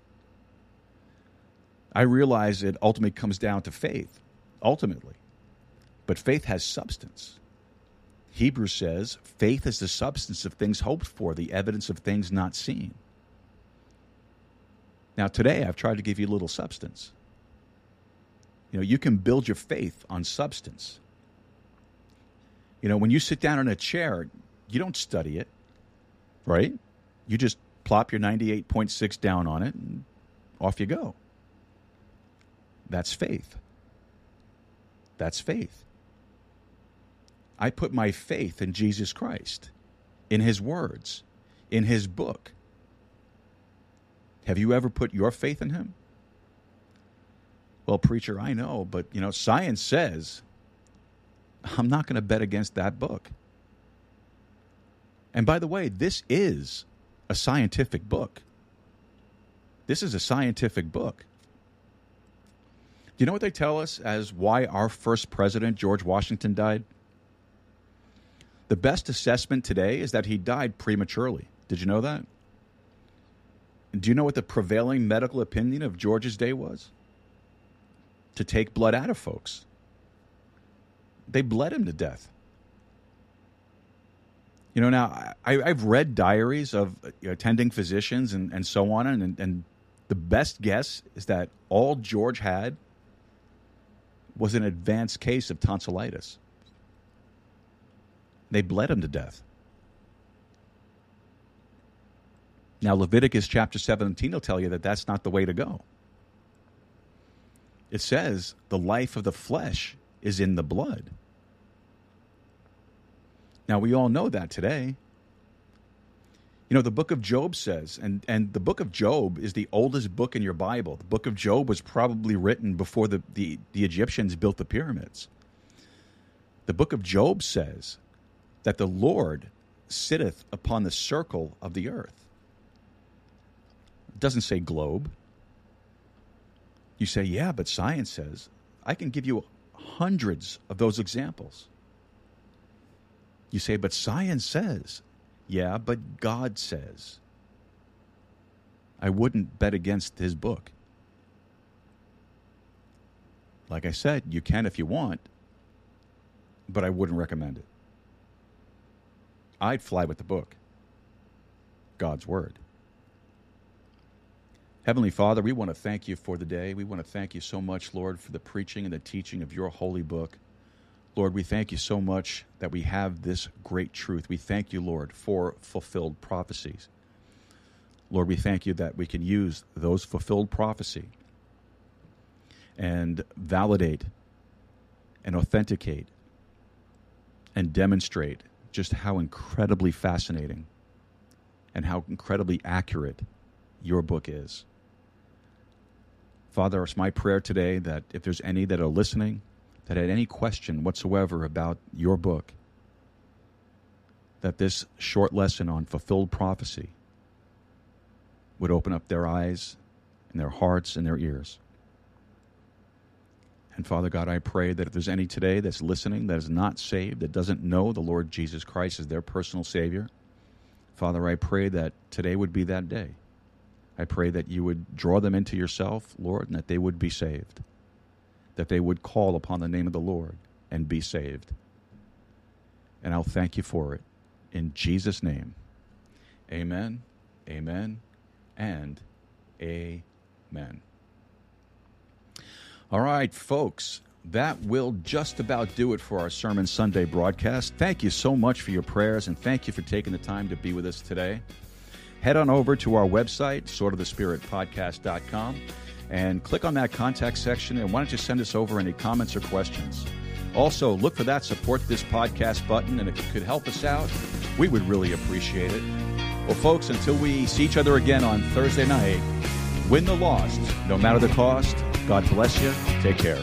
I realize it ultimately comes down to faith, ultimately. But faith has substance. Hebrews says faith is the substance of things hoped for, the evidence of things not seen. Now, today I've tried to give you a little substance. You know, you can build your faith on substance. You know, when you sit down in a chair, you don't study it, right? You just plop your 98.6 down on it and off you go. That's faith. That's faith. I put my faith in Jesus Christ, in his words, in his book. Have you ever put your faith in him? Well, preacher, I know, but you know, science says I'm not going to bet against that book. And by the way, this is a scientific book. This is a scientific book. Do you know what they tell us as why our first president, George Washington, died? The best assessment today is that he died prematurely. Did you know that? Do you know what the prevailing medical opinion of George's day was? To take blood out of folks. They bled him to death. You know, now I, have read diaries of uh, attending physicians and, and so on, and, and the best guess is that all George had was an advanced case of tonsillitis. They bled him to death. Now, Leviticus chapter 17 will tell you that that's not the way to go. It says the life of the flesh is in the blood. Now, we all know that today. You know, the book of Job says, and, and the book of Job is the oldest book in your Bible. The book of Job was probably written before the, the, the Egyptians built the pyramids. The book of Job says that the Lord sitteth upon the circle of the earth. It doesn't say globe. You say, yeah, but science says. I can give you hundreds of those examples. You say, but science says. Yeah, but God says. I wouldn't bet against his book. Like I said, you can if you want, but I wouldn't recommend it. I'd fly with the book, God's Word. Heavenly Father, we want to thank you for the day. We want to thank you so much, Lord, for the preaching and the teaching of your holy book. Lord, we thank you so much that we have this great truth. We thank you, Lord, for fulfilled prophecies. Lord, we thank you that we can use those fulfilled prophecy and validate and authenticate and demonstrate just how incredibly fascinating and how incredibly accurate your book is. Father, it's my prayer today that if there's any that are listening, that had any question whatsoever about your book, that this short lesson on fulfilled prophecy would open up their eyes and their hearts and their ears. And Father God, I pray that if there's any today that's listening that is not saved, that doesn't know the Lord Jesus Christ as their personal Savior, Father, I pray that today would be that day. I pray that you would draw them into yourself, Lord, and that they would be saved that they would call upon the name of the Lord and be saved. And I'll thank you for it. In Jesus' name, amen, amen, and amen. All right, folks, that will just about do it for our Sermon Sunday broadcast. Thank you so much for your prayers and thank you for taking the time to be with us today. Head on over to our website, swordofthespiritpodcast.com and click on that contact section. And why don't you send us over any comments or questions? Also, look for that support this podcast button. And if you could help us out, we would really appreciate it. Well, folks, until we see each other again on Thursday night, win the lost, no matter the cost. God bless you. Take care.